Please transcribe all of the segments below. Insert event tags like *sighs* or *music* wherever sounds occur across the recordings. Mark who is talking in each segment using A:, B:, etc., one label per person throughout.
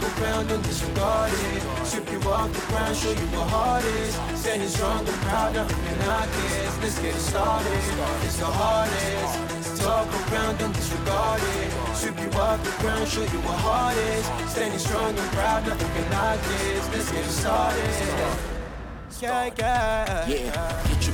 A: Talk around and disregard it. Strip you off the ground, show you what heart is. Standing strong and proud, nothing can knock. Let's get it started. It's the hardest. Talk around and disregard it. You the show you what is. Standing strong and proud, nothing can knock. Let's get it started. Yeah, yeah.
B: Yeah,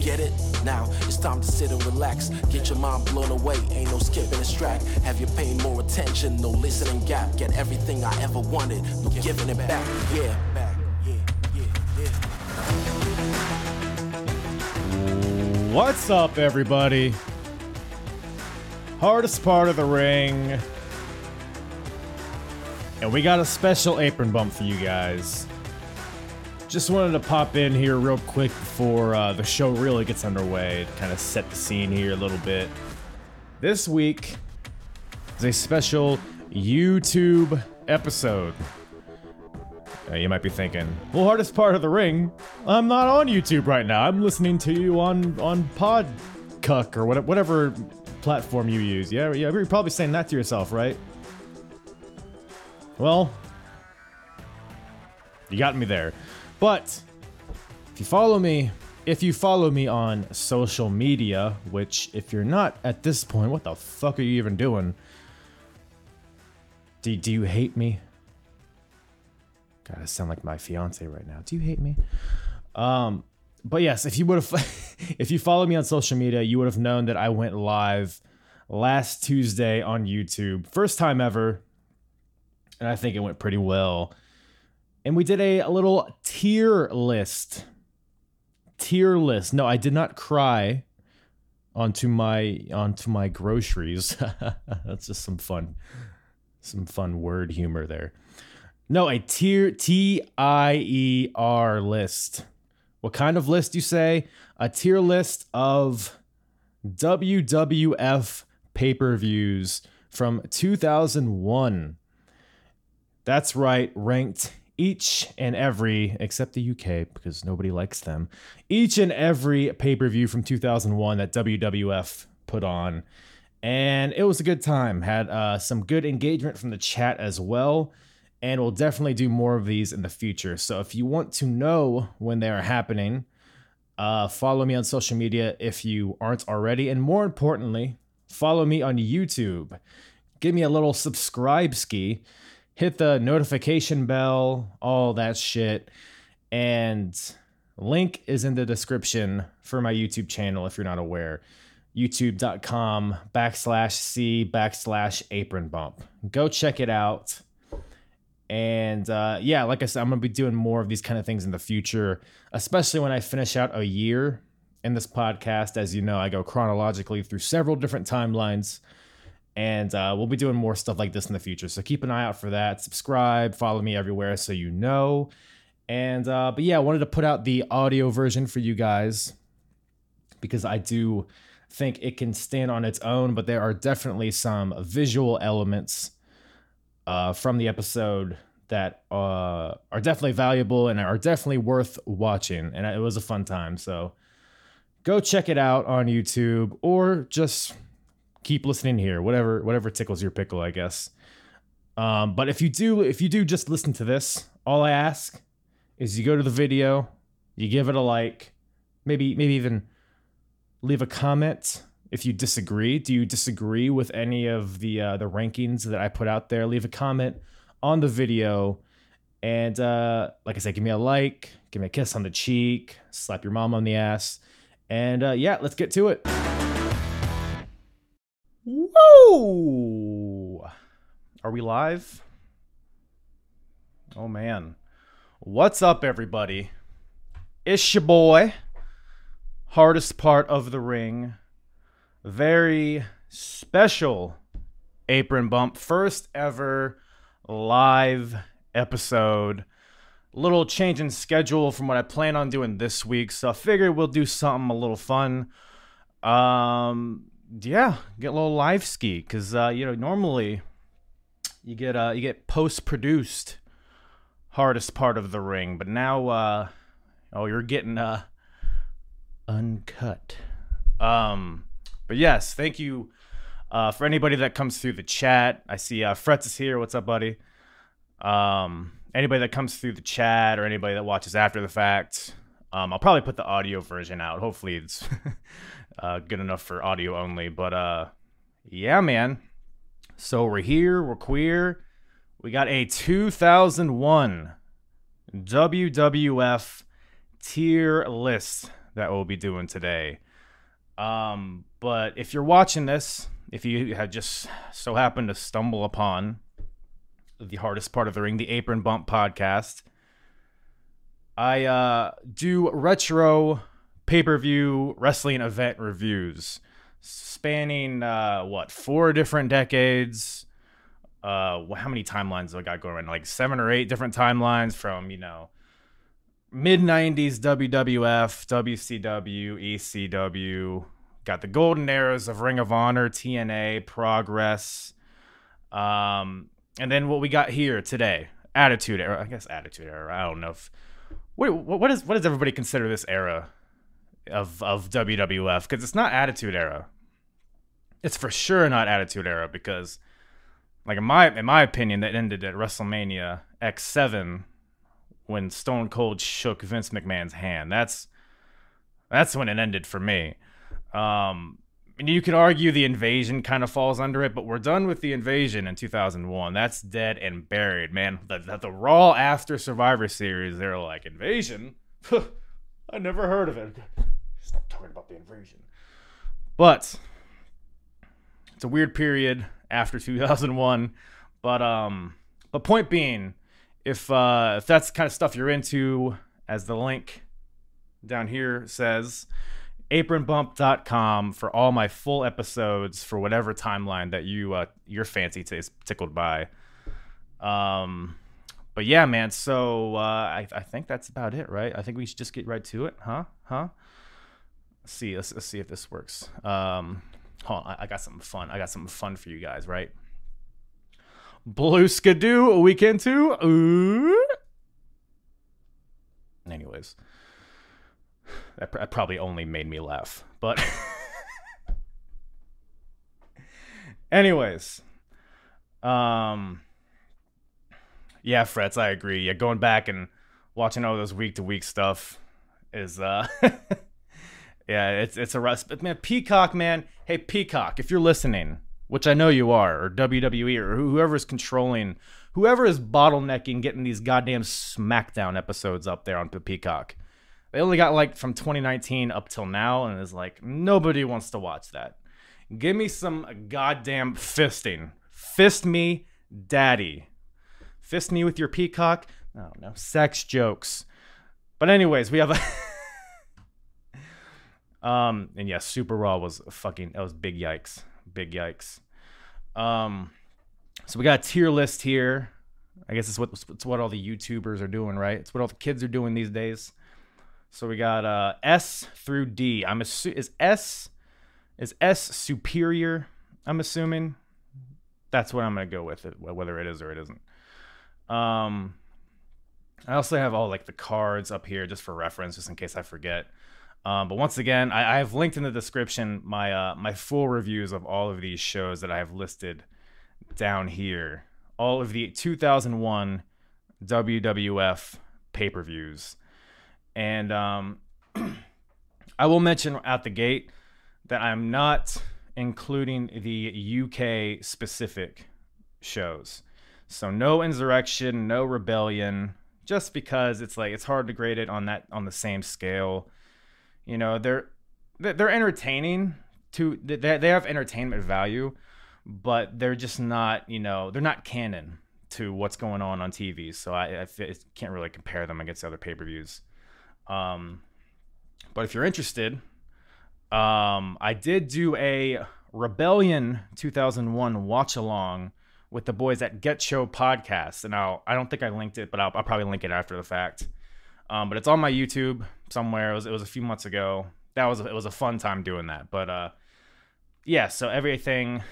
B: Get it? Now it's time to sit and relax. Get your mind blown away, ain't no skipping this track. Have you paying more attention? No listening gap. Get everything I ever wanted, no giving it back. Yeah.
C: What's up, everybody? Hardest part of the ring. And we got a special apron bump for you guys. Just wanted to pop in here real quick before uh, the show really gets underway to kind of set the scene here a little bit. This week is a special YouTube episode. Uh, you might be thinking, well, hardest part of the ring. I'm not on YouTube right now. I'm listening to you on on Podcuck or whatever, whatever platform you use. Yeah, yeah. You're probably saying that to yourself, right? Well, you got me there. But if you follow me, if you follow me on social media, which if you're not at this point, what the fuck are you even doing? Do, do you hate me? I sound like my fiance right now. Do you hate me? Um, but yes, if you would have, *laughs* if you follow me on social media, you would have known that I went live last Tuesday on YouTube, first time ever, and I think it went pretty well. And we did a, a little tier list. Tier list. No, I did not cry onto my onto my groceries. *laughs* That's just some fun, some fun word humor there. No, a tier T I E R list. What kind of list you say? A tier list of WWF pay-per-views from 2001. That's right, ranked each and every except the UK because nobody likes them. Each and every pay-per-view from 2001 that WWF put on. And it was a good time. Had uh, some good engagement from the chat as well and we'll definitely do more of these in the future. So if you want to know when they are happening, uh, follow me on social media if you aren't already, and more importantly, follow me on YouTube. Give me a little subscribe ski, hit the notification bell, all that shit, and link is in the description for my YouTube channel if you're not aware. YouTube.com backslash C backslash apron bump. Go check it out and uh, yeah, like I said, I'm gonna be doing more of these kind of things in the future, especially when I finish out a year in this podcast. As you know, I go chronologically through several different timelines, and uh, we'll be doing more stuff like this in the future. So keep an eye out for that. Subscribe, follow me everywhere so you know. And uh, but yeah, I wanted to put out the audio version for you guys because I do think it can stand on its own, but there are definitely some visual elements uh, from the episode that uh, are definitely valuable and are definitely worth watching. And it was a fun time. So go check it out on YouTube or just keep listening here. Whatever whatever tickles your pickle, I guess. Um, but if you do if you do just listen to this, all I ask is you go to the video, you give it a like, maybe maybe even leave a comment if you disagree. Do you disagree with any of the uh, the rankings that I put out there? Leave a comment on the video, and uh, like I said, give me a like, give me a kiss on the cheek, slap your mom on the ass, and uh, yeah, let's get to it. Are we live? Oh man. What's up, everybody? It's your boy. Hardest part of the ring very special apron bump. First ever live episode. Little change in schedule from what I plan on doing this week, so I figured we'll do something a little fun. Um, yeah, get a little live ski because uh, you know normally you get uh you get post produced hardest part of the ring, but now uh oh you're getting uh uncut. Um, but yes, thank you uh, for anybody that comes through the chat. I see uh, Frets is here. What's up, buddy? Um, anybody that comes through the chat or anybody that watches after the fact, um, I'll probably put the audio version out. Hopefully, it's *laughs* uh, good enough for audio only. But uh, yeah, man. So we're here. We're queer. We got a 2001 WWF tier list that we'll be doing today. Um, but if you're watching this, if you had just so happened to stumble upon the hardest part of the ring, the Apron Bump podcast, I uh, do retro pay per view wrestling event reviews spanning uh, what four different decades. Uh, how many timelines do I got going? Like seven or eight different timelines from you know mid 90s WWF, WCW, ECW, got the golden eras of Ring of Honor, TNA, Progress. Um, and then what we got here today, Attitude Era. I guess Attitude Era. I don't know if what what is what does everybody consider this era of of WWF? Because it's not Attitude Era. It's for sure not Attitude Era because, like in my in my opinion, that ended at WrestleMania X7 when Stone Cold shook Vince McMahon's hand. That's that's when it ended for me. Um, you could argue the invasion kind of falls under it, but we're done with the invasion in 2001. That's dead and buried, man. The, the, the Raw after Survivor Series, they're like, invasion? *laughs* I never heard of it. Stop talking about the invasion. But it's a weird period after 2001. But um, but point being, if uh, if that's kind of stuff you're into, as the link down here says, apronbump.com for all my full episodes for whatever timeline that you uh, your fancy t- is tickled by. Um, but yeah, man. So uh, I I think that's about it, right? I think we should just get right to it, huh? Huh? See. Let's, let's see if this works. Um, hold on. I, I got something fun. I got something fun for you guys, right? Blue Skidoo weekend too. Ooh. Anyways, that, that probably only made me laugh, but *laughs* anyways, um, yeah, frets. I agree. Yeah, going back and watching all those week to week stuff is uh, *laughs* yeah, it's it's a rust. But man, Peacock, man, hey Peacock, if you're listening which I know you are, or WWE, or whoever's controlling, whoever is bottlenecking getting these goddamn SmackDown episodes up there on Peacock. They only got like from 2019 up till now, and it's like nobody wants to watch that. Give me some goddamn fisting. Fist me, daddy. Fist me with your Peacock. Oh, I don't know. Sex jokes. But anyways, we have a. *laughs* um, and yeah, Super Raw was fucking. That was big yikes big yikes. Um, so we got a tier list here. I guess it's what it's what all the YouTubers are doing, right? It's what all the kids are doing these days. So we got uh, S through D. I'm assu- is S is S superior? I'm assuming that's what I'm gonna go with it, whether it is or it isn't. Um, I also have all like the cards up here just for reference, just in case I forget. Um, but once again, I, I, have linked in the description my uh, my full reviews of all of these shows that I have listed down here. All of the 2001 WWF pay per views, and um, *clears throat* I will mention at the gate that I'm not including the UK specific shows. So no Insurrextion, no rebellion, just because it's like it's hard to grade it on that on the same scale you know, they're they're entertaining to they they have entertainment value, but they're just not you know they're not canon to what's going on on TV. So I, I can't really compare them against other pay per views. Um, but if you're interested, um, I did do a Rebellion 2001 watch along with the boys at Get Show Podcast, and I'll I don't think I linked it, but I'll, I'll probably link it after the fact. Um, but it's on my YouTube somewhere. It was it was a few months ago. That was it was a fun time doing that. But uh, yeah. So everything,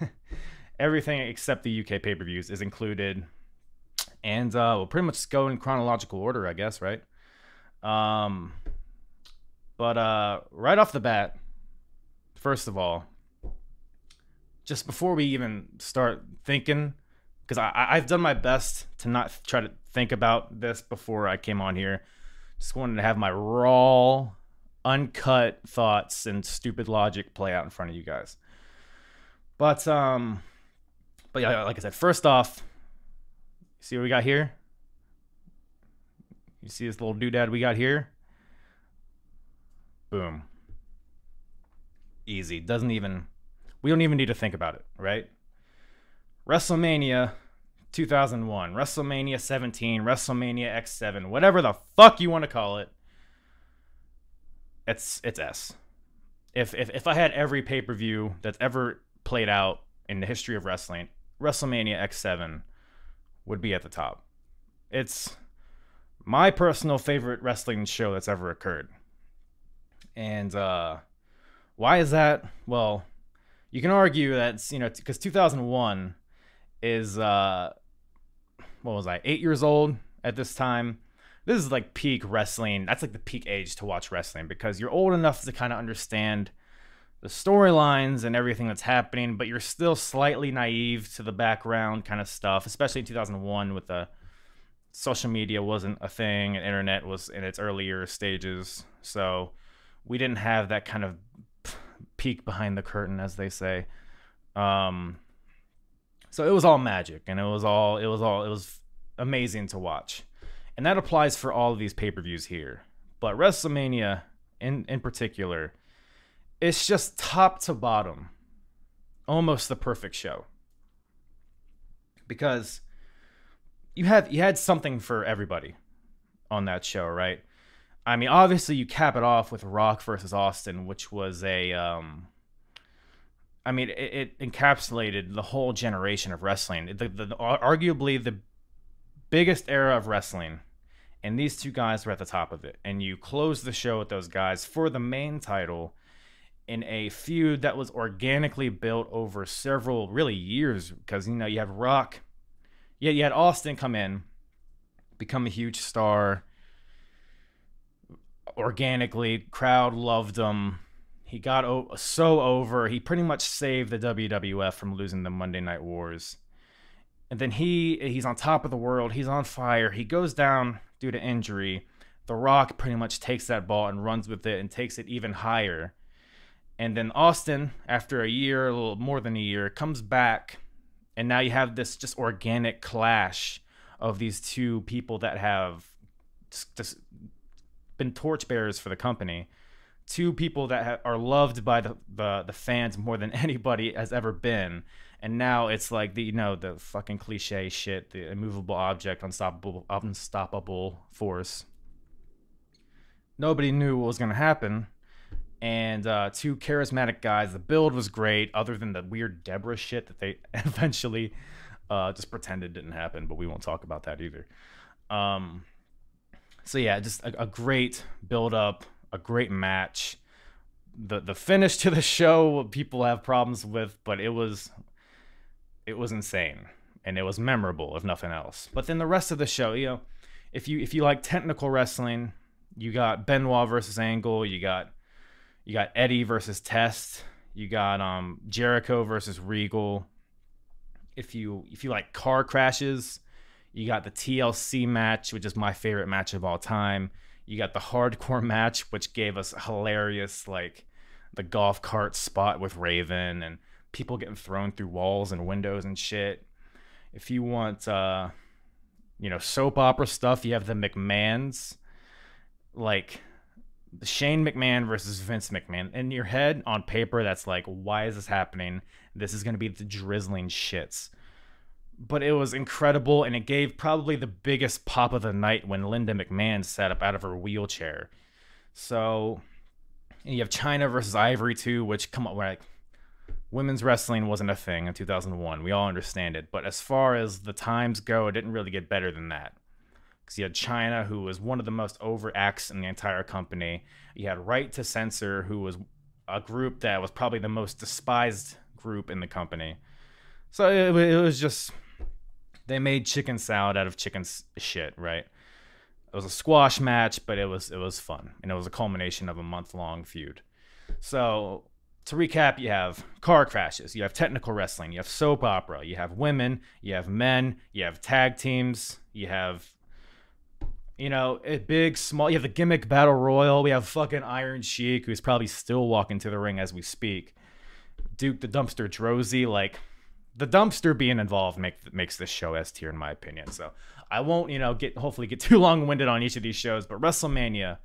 C: *laughs* everything except the UK pay per views is included, and uh, we'll pretty much go in chronological order, I guess, right? Um, but uh, right off the bat, first of all, just before we even start thinking, because I, I've done my best to not try to think about this before I came on here. Just wanted to have my raw, uncut thoughts and stupid logic play out in front of you guys. But um, but yeah, like I said, first off, see what we got here. You see this little doodad we got here? Boom. Easy. Doesn't even we don't even need to think about it, right? WrestleMania 2001, WrestleMania 17, WrestleMania X7, whatever the fuck you want to call it. It's it's S. If if if I had every pay-per-view that's ever played out in the history of wrestling, WrestleMania X7 would be at the top. It's my personal favorite wrestling show that's ever occurred. And uh why is that? Well, you can argue that you know because 2001 is uh what was I eight years old at this time. This is like peak wrestling. That's like the peak age to watch wrestling because you're old enough to kind of understand the storylines and everything that's happening, but you're still slightly naive to the background kind of stuff, especially in 2001 with the social media wasn't a thing and internet was in its earlier stages. So we didn't have that kind of peek behind the curtain, as they say. Um, so it was all magic, and it was all it was all it was amazing to watch, and that applies for all of these pay per views here. But WrestleMania, in in particular, it's just top to bottom, almost the perfect show. Because you have you had something for everybody on that show, right? I mean, obviously you cap it off with Rock versus Austin, which was a um I mean, it, it encapsulated the whole generation of wrestling. The, the, the, arguably the biggest era of wrestling, and these two guys were at the top of it. And you close the show with those guys for the main title in a feud that was organically built over several really years because you know you have Rock, yeah, you had Austin come in, become a huge star organically. Crowd loved him. He got o- so over. He pretty much saved the WWF from losing the Monday Night Wars. And then he he's on top of the world. He's on fire. He goes down due to injury. The Rock pretty much takes that ball and runs with it and takes it even higher. And then Austin, after a year, a little more than a year, comes back, and now you have this just organic clash of these two people that have just been torchbearers for the company. Two people that ha- are loved by the, the the fans more than *laughs* anybody has ever been, and now it's like the you know the fucking cliche shit, the immovable object, unstoppable unstoppable force. Nobody knew what was gonna happen, and uh, two charismatic guys. The build was great, other than the weird Debra shit that they *laughs* eventually uh, just pretended didn't happen, but we won't talk about that either. Um, so yeah, just a, a great build up, a great match. The the finish to the show people have problems with, but it was it was insane and it was memorable if nothing else. But then the rest of the show, you know, if you if you like technical wrestling, you got Benoit versus Angle, you got you got Eddie versus Test, you got um Jericho versus Regal. If you if you like car crashes, you got the TLC match, which is my favorite match of all time. You got the hardcore *laughs* match, which gave us hilarious, like the golf cart spot with Raven and people getting thrown through walls and windows and shit. If you want, uh, you know, soap opera stuff, you have the McMahons, like Shane McMahon versus Vince McMahon. In your head, on paper, that's like, why is this happening? This is going to be the drizzling shits but it was incredible and it gave probably the biggest pop of the night when Linda McMahon sat up out of her wheelchair. So you have Chyna versus Ivory too, which come on, like women's wrestling wasn't a thing in 2001. We all understand it. But as far as the times go, it didn't really get better than that. Because you had Chyna, who was one of the most over acts in the entire company. You had Right to Censor, who was a group that was probably the most despised group in the company. So it, it was just they made chicken salad out of chicken shit, right? It was a squash match, but it was it was fun, and it was a culmination of a month long feud. So to recap, you have car crashes, you have technical wrestling, you have soap opera, you have women, you have men, you have tag teams, you have you know, a big, small. You have the gimmick battle royal. We have fucking Iron Sheik, who's probably still walking to the ring as we speak. Duke the Dumpster Droese, like the dumpster being involved make, makes this show S tier in my opinion. So I won't, you know, get hopefully get *laughs* too long winded on each of these shows, but WrestleMania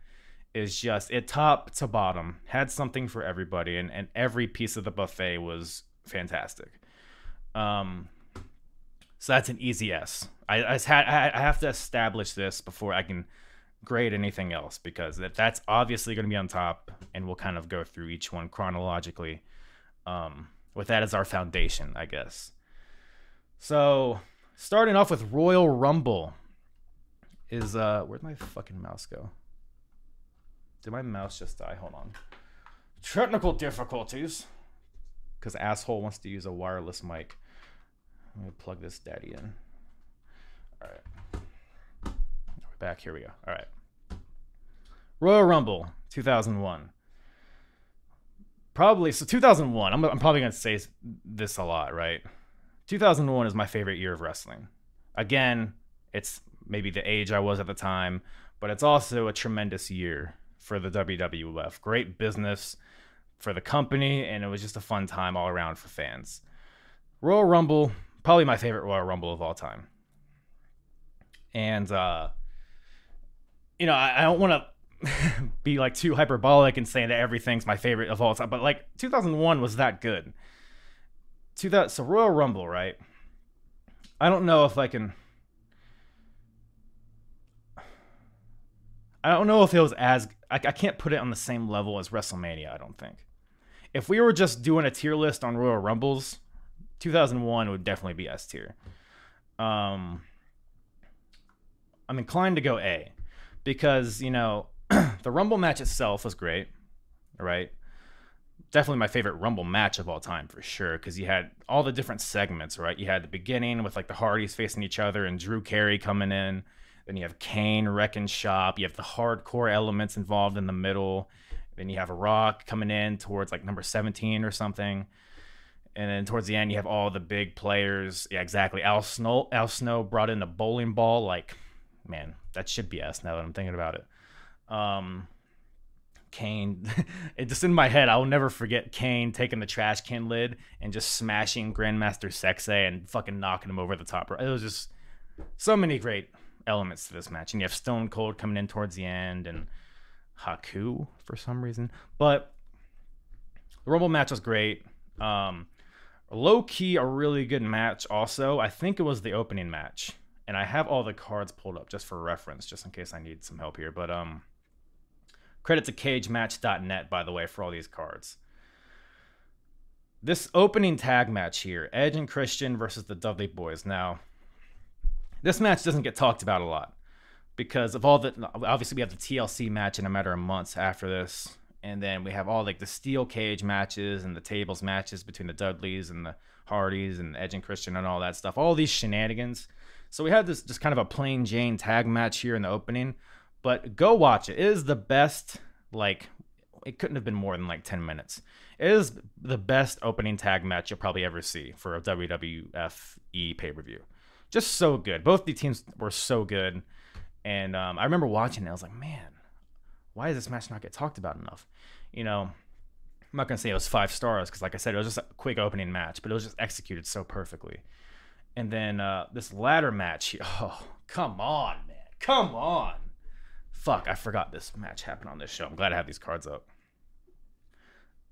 C: is just it top to bottom had something for everybody, and and every piece of the buffet was fantastic. Um, so that's an easy S. I I, had, I have to establish this before I can grade anything else because that that's obviously going to be on top, and we'll kind of go through each one chronologically. Um, with that as our foundation, I guess. So, starting off with Royal Rumble is uh where'd my fucking mouse go? Did my mouse just die? Hold on. Technical difficulties. Because asshole wants to use a wireless mic. Let me plug this daddy in. All right. We're back. Here we go. All right. Royal Rumble 2001 probably so 2001 i'm, I'm probably going to say this a lot right? 2001 is my favorite year of wrestling. Again it's maybe the age i was at the time but it's also a tremendous year for the wwf great business for the company and it was just a fun time all around for fans. Royal rumble probably my favorite royal rumble of all time. And uh you know i, I don't want to *laughs* be like too hyperbolic and saying that everything's my favorite of all time, but like 2001 was that good. To that, so Royal Rumble, right? I don't know if I can I don't know if it was as I, I can't put it on the same level as WrestleMania, I don't think. If we were just doing a tier list on Royal Rumbles, 2001 would definitely be S tier. Um I'm inclined to go A because, you know, *clears throat* the Rumble match itself was great, right? Definitely my favorite Rumble match of all time for sure, because you had all the different segments, right? You had the beginning with like the Hardys facing each other and Drew Carey coming in. Then you have Kane wrecking shop. You have the hardcore elements involved in the middle. Then you have a Rock coming in towards like number 17 or something. And then towards the end, you have all the big players. Yeah, exactly. Al Snow, Al Snow brought in a bowling ball. Like, man, that should be S now that I'm thinking about it. Um, Kane, *laughs* it just in my head, I will never forget Kane taking the trash can lid and just smashing Grandmaster Sexay and fucking knocking him over the top. It was just so many great elements to this match. And you have Stone Cold coming in towards the end and Haku for some reason. But the Rumble match was great. Um, low key, a really good match, also. I think it was the opening match. And I have all the cards pulled up just for reference, just in case I need some help here. But, um, Credit to cagematch.net, by the way, for all these cards. This opening tag match here Edge and Christian versus the Dudley Boyz. Now, this match doesn't get talked about a lot because of all the. Obviously, we have the TLC match in a matter of months after this. And then we have all like the steel cage matches and the tables matches between the Dudleys and the Hardys and Edge and Christian and all that stuff. All these shenanigans. So we had this just kind of a plain Jane tag match here in the opening. But go watch it. It is the best, like, it couldn't have been more than like 10 minutes. It is the best opening tag match you'll probably ever see for a WWF E pay per view. Just so good. Both the teams were so good. And um, I remember watching it. I was like, man, why does this match not get talked about enough? You know, I'm not going to say it was five stars because, like I said, it was just a quick opening match, but it was just executed so perfectly. And then uh, this ladder match, *laughs* oh, come on, man. Come on. Fuck, I forgot this match happened on this show. I'm glad I have these cards up.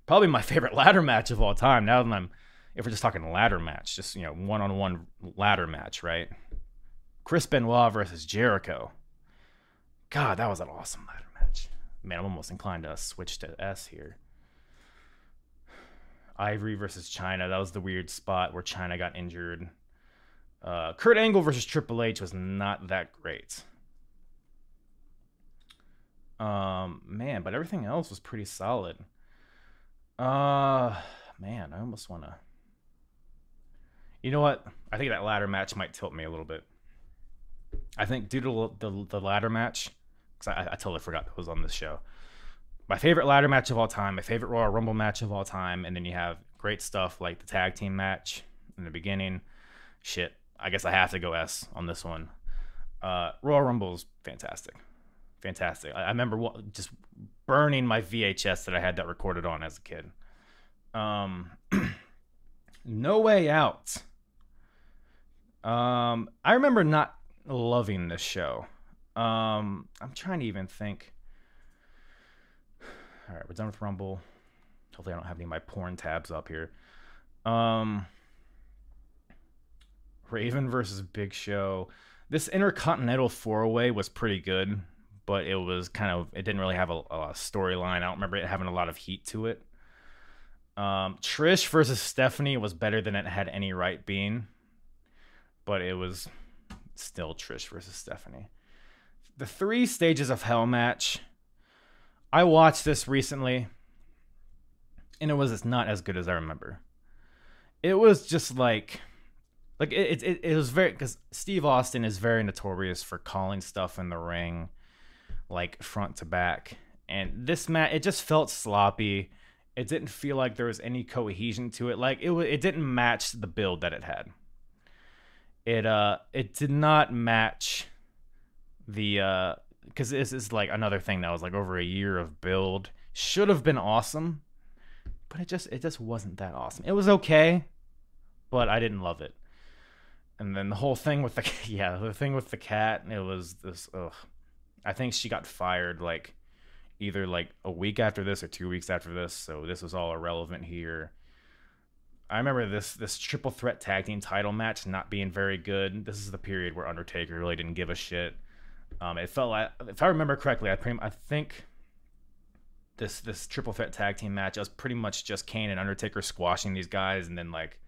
C: Probably my favorite ladder match of all time. Now that I'm, if we're just talking ladder match, just you know, one-on-one ladder match, right? Chris Benoit versus Jericho. God, that was an awesome ladder match. Man, I'm almost inclined to switch to S here. Ivory versus Chyna. That was the weird spot where Chyna got injured. Uh, Kurt Angle versus Triple H was not that great. Um, man, but everything else was pretty solid. Uh, man, I almost want to. You know what? I think that ladder match might tilt me a little bit. I think due to the the ladder match, because I, I totally forgot that was on this show. My favorite ladder match of all time, my favorite Royal Rumble match of all time, and then you have great stuff like the tag team match in the beginning. Shit, I guess I have to go S on this one. Uh, Royal Rumble is fantastic, fantastic. I, I remember just burning my VHS that I had that recorded on as a kid. Um, *clears throat* No Way Out. Um, I remember not loving this show. Um, I'm trying to even think. All right, we're done with Rumble. Hopefully, I don't have any of my porn tabs up here. Um, Raven versus Big Show. This Intercontinental Four Way was pretty good, but it was kind of it didn't really have a, a storyline. I don't remember it having a lot of heat to it. Um, Trish versus Stephanie was better than it had any right being, but it was still Trish versus Stephanie. The three stages of hell match. I watched this recently, and it was not as good as I remember. It was just like, like it it, it was very because Steve Austin is very notorious for calling stuff in the ring, like front to back, and this match it just felt sloppy. It didn't feel like there was any cohesion to it. Like it it didn't match the build that it had. It uh it did not match the uh because this is like another thing that was like over a year of build. Should have been awesome but it just it just wasn't that awesome. It was okay but i didn't love it. And then the whole thing with the *laughs* yeah the thing with the cat it was this ugh i think she got fired like either like a week after this or two weeks after this so this was all irrelevant here I remember this this triple threat tag team title match not being very good. This is the period where Undertaker really didn't give a shit. Um, it felt like, if I remember correctly, I pretty, I think this this triple threat tag team match was pretty much just Kane and Undertaker squashing these guys, and then like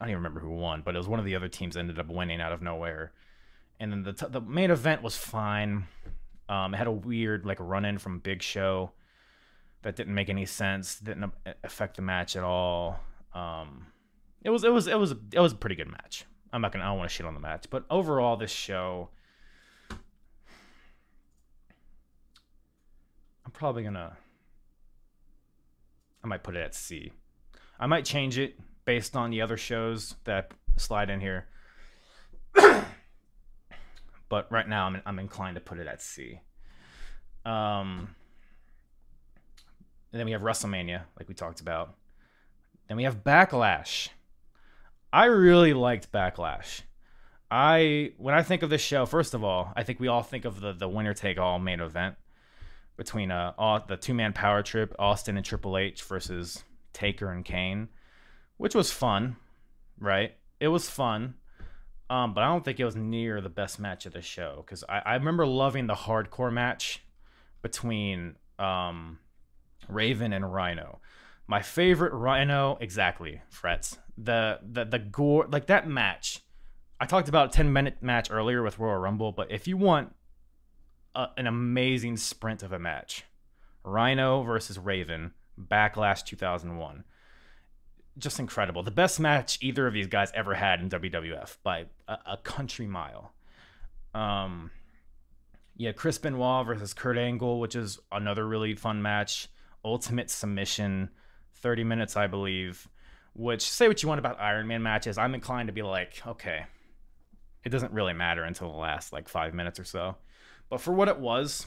C: I don't even remember who won, but it was one of the other teams ended up winning out of nowhere. And then the t- the main event was fine. Um, it had a weird like run in from Big Show that didn't make any sense. Didn't affect the match at all. Um, it was it was it was it was a pretty good match. I'm not gonna I don't want to shit on the match, but overall this show, I'm probably gonna I might put it at C. I might change it based on the other shows that slide in here. *coughs* but right now I'm I'm inclined to put it at C. Um then we have WrestleMania, like we talked about. Then we have Backlash. I really liked Backlash. I when I think of this show, first of all, I think we all think of the the winner take all main event between uh all, the two man power trip, Austin and Triple H versus Taker and Kane, which was fun, right? It was fun. Um, but I don't think it was near the best match of the show because I, I remember loving the hardcore match between um Raven and Rhino. My favorite Rhino, exactly, frets. The the the gore like that match. I talked about a 10 minute match earlier with Royal Rumble, but if you want a, an amazing sprint of a match, Rhino versus Raven, Backlash 2001. Just incredible. The best match either of these guys ever had in WWF by a, a country mile. Um, yeah, Chris Benoit versus Kurt Angle, which is another really fun match ultimate submission, 30 minutes, I believe. Which, say what you want about Iron Man matches, I'm inclined to be like, okay, it doesn't really matter until the last like five minutes or so. But for what it was,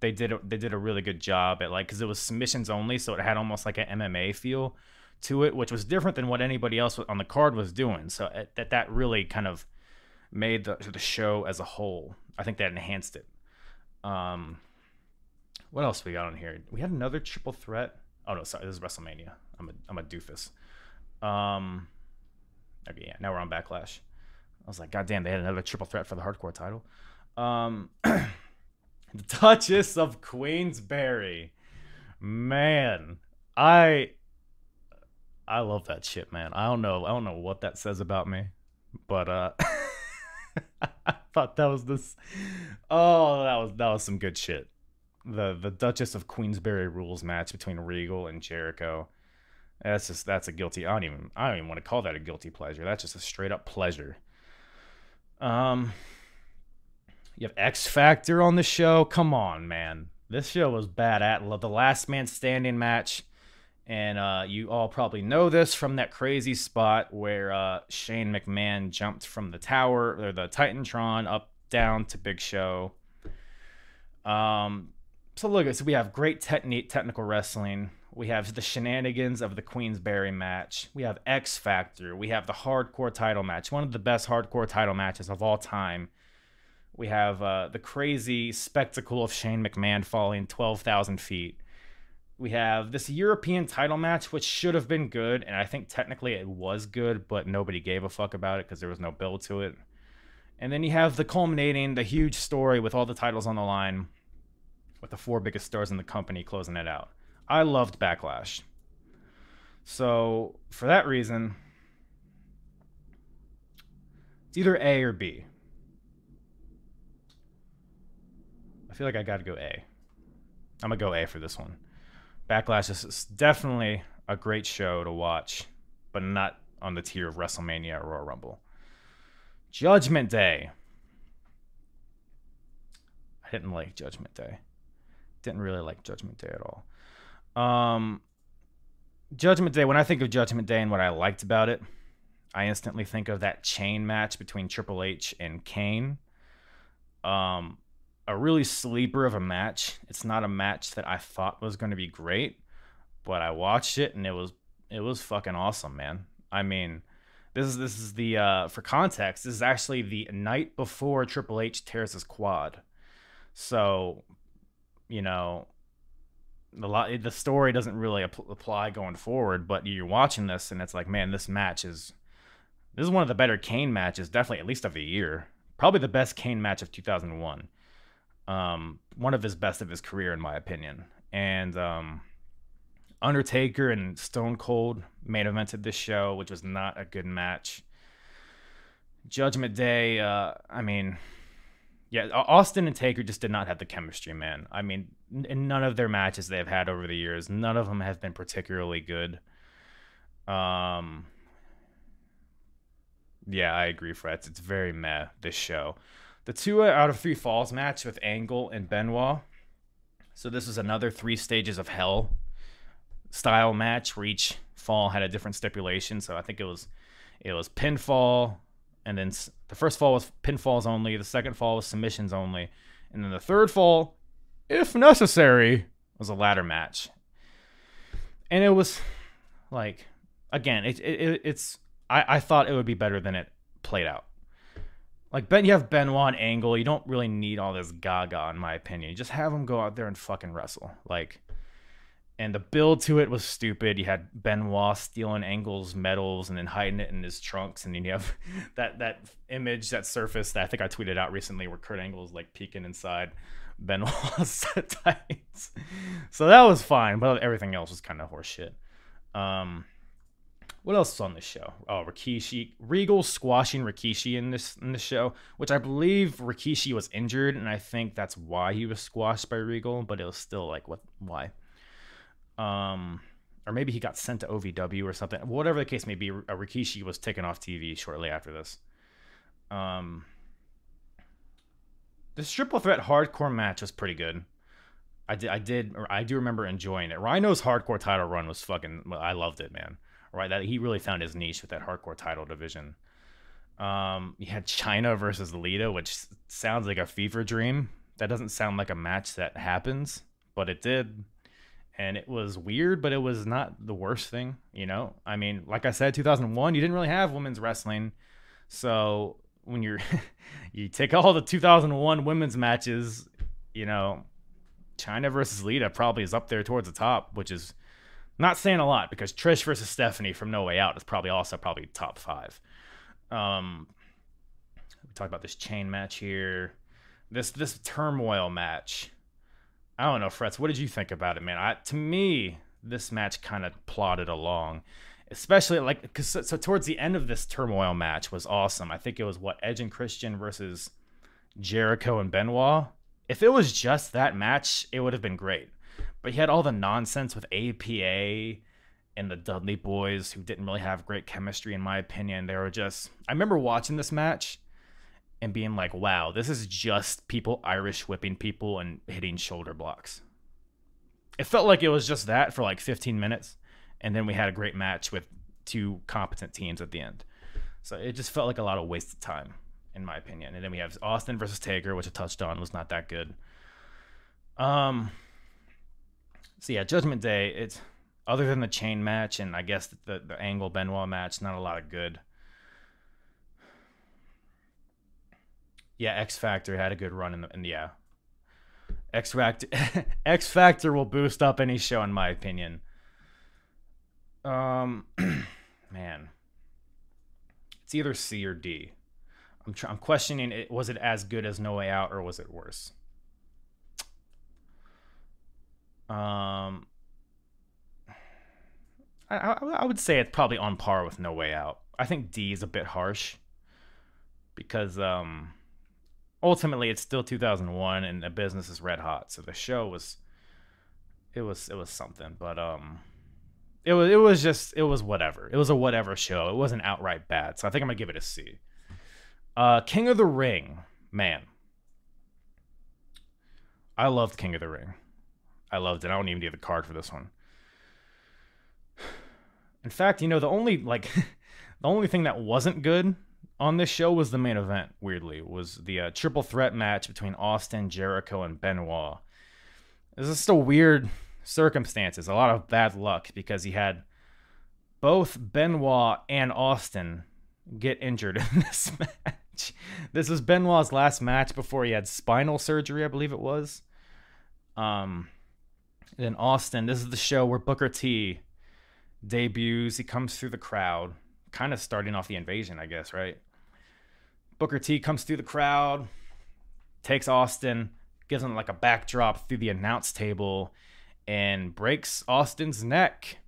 C: they did a, they did a really good job at like because it was submissions only, so it had almost like an MMA feel to it, which was different than what anybody else on the card was doing. So that that really kind of made the the show as a whole. I think that enhanced it. Um, what else we got on here? We had another triple threat. Oh no, sorry, this is WrestleMania. I'm a I'm a doofus. Um, okay, yeah, now we're on Backlash. I was like, God damn, they had another triple threat for the hardcore title. Um, *clears throat* the Duchess of Queensberry. Man, I I love that shit, man. I don't know. I don't know what that says about me, but uh, *laughs* I thought that was this. Oh, that was that was some good shit. The the Duchess of Queensberry rules match between Regal and Jericho. That's just that's a guilty. I don't even I don't even want to call that a guilty pleasure. That's just a straight up pleasure. Um, you have X Factor on the show. Come on, man. This show was bad at the last man standing match. And uh, you all probably know this from that crazy spot where uh, Shane McMahon jumped from the tower or the Titantron up down to Big Show. Um, so look, at so we have great technique, technical wrestling. We have the shenanigans of the Queensberry match. We have X Factor. We have the hardcore title match, one of the best hardcore title matches of all time. We have uh, the crazy spectacle of Shane McMahon falling 12,000 feet. We have this European title match, which should have been good, and I think technically it was good, but nobody gave a fuck about it because there was no build to it. And then you have the culminating, the huge story with all the titles on the line, with the four biggest stars in the company closing it out. I loved Backlash. So, for that reason, it's either A or B. I feel like I got to go A. I'm to go A for this one. Backlash is definitely a great show to watch, but not on the tier of WrestleMania or Royal Rumble. Judgment Day. I didn't like Judgment Day. Didn't really like Judgment Day at all. Um, Judgment Day. When I think of Judgment Day and what I liked about it, I instantly think of that chain match between Triple H and Kane. Um, a really sleeper of a match. It's not a match that I thought was going to be great, but I watched it and it was it was fucking awesome, man. I mean, this is this is the uh, for context. This is actually the night before Triple H tears his quad, so you know the lot the story doesn't really apply going forward. But you're watching this and it's like, man, this match is this is one of the better Kane matches, definitely at least of the year. Probably the best Kane match of 2001 um, one of his best of his career, in my opinion. And um, Undertaker and Stone Cold main evented this show, which was not a good match. Judgment Day, uh, I mean, yeah, Austin and Taker just did not have the chemistry, man. I mean, in none of their matches they've had over the years, none of them have been particularly good. Um, yeah, I agree, Fred. It's very meh this show the two out of three falls match with Angle and Benoit. So this is another three stages of hell style match where each fall had a different stipulation. So I think it was it was pinfall, and then the first fall was pinfalls only. The second fall was submissions only, and then the third fall, if necessary, was a ladder match. And it was like again, it, it it's I, I thought it would be better than it played out. Like Ben, you have Benoit and Angle. You don't really need all this Gaga, in my opinion. Just have them go out there and fucking wrestle. Like, and the build to it was stupid. You had Benoit stealing Angle's medals and then hiding it in his trunks, and then you have *laughs* that that image that surfaced that I think I tweeted out recently where Kurt Angle is like peeking inside *laughs* Benoit's *laughs* tights. So that was fine, but everything else was kind of horseshit. Um, what else is on this show? Oh, Rikishi, Regal squashing Rikishi in this in this show, which I believe Rikishi was injured, and I think that's why he was squashed by Regal. But it was still like, what? Why? Um, or maybe he got sent to OVW or something. Whatever the case may be, Rikishi was taken off TV shortly after this. Um, this triple threat hardcore match was pretty good. I did, I did, I do remember enjoying it. Rhino's hardcore title run was fucking. I loved it, man right? That he really found his niche with that hardcore title division. Um, you had Chyna versus Lita, which sounds like a fever dream. That doesn't sound like a match that happens, but it did. And it was weird, but it was not the worst thing, you know? I mean, like I said, 2001, you didn't really have women's wrestling. So when you're, *laughs* you take all the 2001 women's matches, you know, Chyna versus Lita probably is up there towards the top, which is not saying a lot because Trish versus Stephanie from No Way Out is probably also probably top five. Um, we talked about this chain match here, this this turmoil match. I don't know, Fretz. What did you think about it, man? I, to me, this match kind of plodded along. especially like because so, so towards the end of this turmoil match was awesome. I think it was what Edge and Christian versus Jericho and Benoit. If it was just that match, it would have been great. But he had all the nonsense with APA and the Dudley Boyz who didn't really have great chemistry, in my opinion. They were just. I remember watching this match and being like, wow, this is just people Irish whipping people and hitting shoulder blocks. It felt like it was just that for like 15 minutes. And then we had a great match with two competent teams at the end. So it just felt like a lot of wasted time, in my opinion. And then we have Austin versus Taker, which I touched on was not that good. Um. So yeah, Judgment Day. It's other than the chain match and I guess the the Angle Benoit match, not a lot of good. Yeah, X Factor had a good run in the and yeah. X Factor *laughs* X Factor will boost up any show in my opinion. Um *clears throat* man. It's either C or D. I'm tr- I'm questioning it was it as good as No Way Out or was it worse? Um I, I, I would say it's probably on par with No Way Out. I think D is a bit harsh because um ultimately it's still 2001 and the business is red hot. So the show was it was it was something but um it was it was just it was whatever. It was a whatever show. It wasn't outright bad. So i think i'm gonna give it a c. Uh king of the ring man. I loved king of the ring i loved it i don't even need the card for this one in fact you know the only like *laughs* the only thing that wasn't good on this show was the main event. Weirdly, was the uh, triple threat match between Austin, Jericho, and Benoit. This is still weird circumstances, a lot of bad luck because he had both Benoit and Austin get injured *laughs* in this match. This was Benoit's last match before he had spinal surgery, I believe it was. Um, then Austin, this is the show where Booker T debuts. He comes through the crowd, kind of starting off the invasion, I guess, right? Booker T comes through the crowd, takes Austin, gives him like a backdrop through the announce table, and breaks Austin's neck.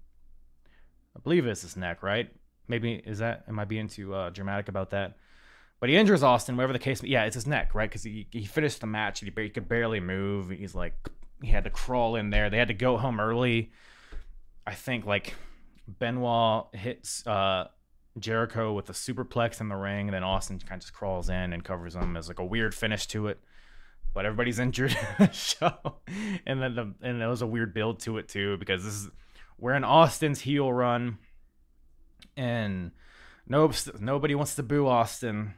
C: I believe it's his neck, right? Maybe is that? Am I being too uh, dramatic about that? But he injures Austin, whatever the case. Yeah, it's his neck, right? Because he, he finished the match. He, he could barely move. He's like, he had to crawl in there. They had to go home early. I think like Benoit hits uh, Jericho with a superplex in the ring, and then Austin kind of just crawls in and covers him. as like a weird finish to it, but everybody's *laughs* injured in the show, and then the and there was a weird build to it too because this is we're in Austin's heel run, and nope, nobody wants to boo Austin,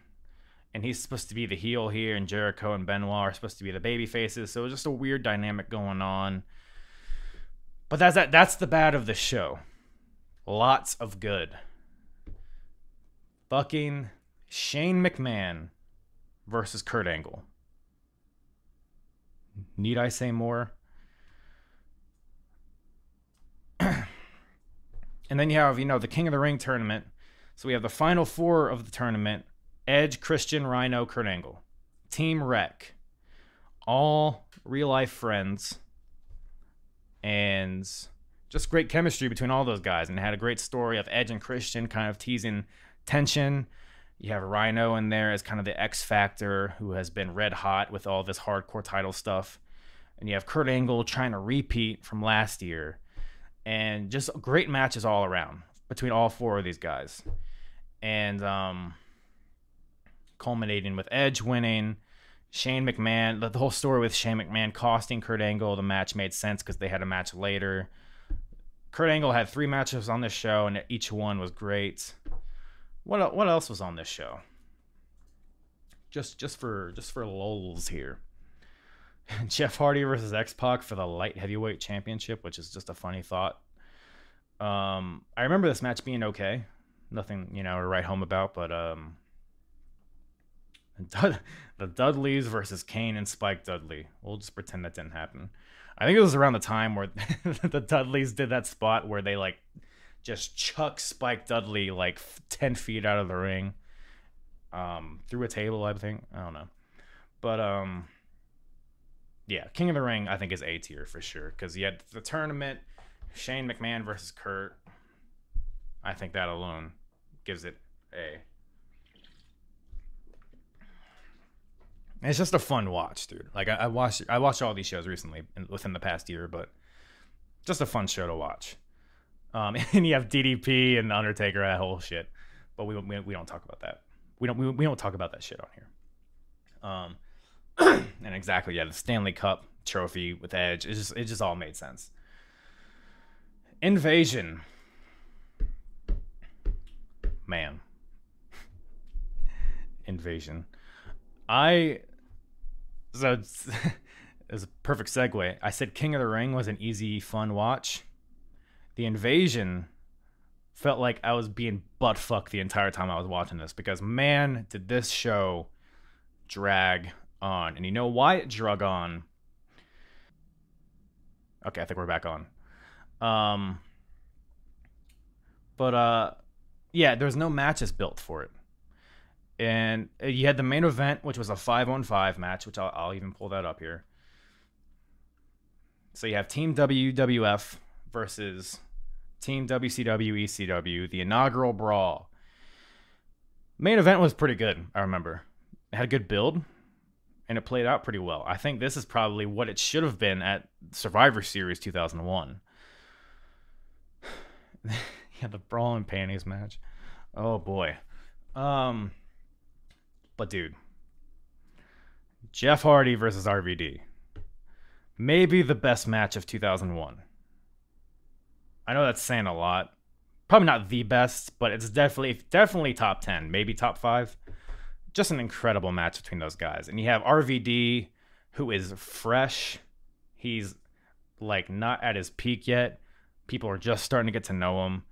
C: and he's supposed to be the heel here, and Jericho and Benoit are supposed to be the baby faces, so it's just a weird dynamic going on. But that's that. That's the bad of the show. Lots of good fucking Shane McMahon versus Kurt Angle. Need I say more? *clears throat* and then you have, you know, the King of the Ring tournament. So we have the final four of the tournament Edge, Christian, Rhino, Kurt Angle. Team Wreck. All real life friends. And just great chemistry between all those guys. And had a great story of Edge and Christian kind of teasing tension. You have Rhino in there as kind of the X Factor who has been red hot with all this hardcore title stuff. And you have Kurt Angle trying to repeat from last year. And just great matches all around between all four of these guys. And um, culminating with Edge winning, Shane McMahon, the, whole story with Shane McMahon costing Kurt Angle the match made sense because they had a match later. Kurt Angle had three matches on this show, and each one was great. What what else was on this show? Just just for just for lulls here. *laughs* Jeff Hardy versus X Pac for the light heavyweight championship, which is just a funny thought. Um, I remember this match being okay, nothing you know to write home about, but um, the Dudleys versus Kane and Spike Dudley. We'll just pretend that didn't happen. I think it was around the time where *laughs* the Dudleys did that spot where they like just chuck Spike Dudley like 10 feet out of the ring um, through a table, I think. I don't know. But um, yeah, King of the Ring, I think, is A tier for sure because you had the tournament, Shane McMahon versus Kurt. I think that alone gives it a. It's just a fun watch, dude. Like I, I watched, I watched all these shows recently in, within the past year, but just a fun show to watch. Um, *laughs* and you have DDP and Undertaker, that whole shit. But we, we, we don't talk about that. We don't we, we don't talk about that shit on here. Um, *clears throat* and exactly, yeah, the Stanley Cup trophy with Edge, it just it just all made sense. Invasion, man, *laughs* invasion. I so it's, *laughs* it's a perfect segue. I said King of the Ring was an easy, fun watch. The Invasion felt like I was being butt fucked the entire time I was watching this because man, did this show drag on. And you know why it drug on? Okay, I think we're back on. Um but uh yeah, there's no matches built for it. And uh, you had the main event, which was a 5 on 5 match, which I'll, I'll even pull that up here. So you have Team WWF versus Team WCW ECW, the inaugural brawl. Main event was pretty good, I remember. It had a good build and it played out pretty well. I think this is probably what it should have been at Survivor Series 2001. *sighs* yeah, the brawl and panties match. Oh boy. Um but dude, Jeff Hardy versus RVD. Maybe the best match of 2001. I know that's saying a lot. Probably not the best, but it's definitely definitely top 10, maybe top 5. Just an incredible match between those guys. And you have RVD who is fresh. He's like not at his peak yet. People are just starting to get to know him.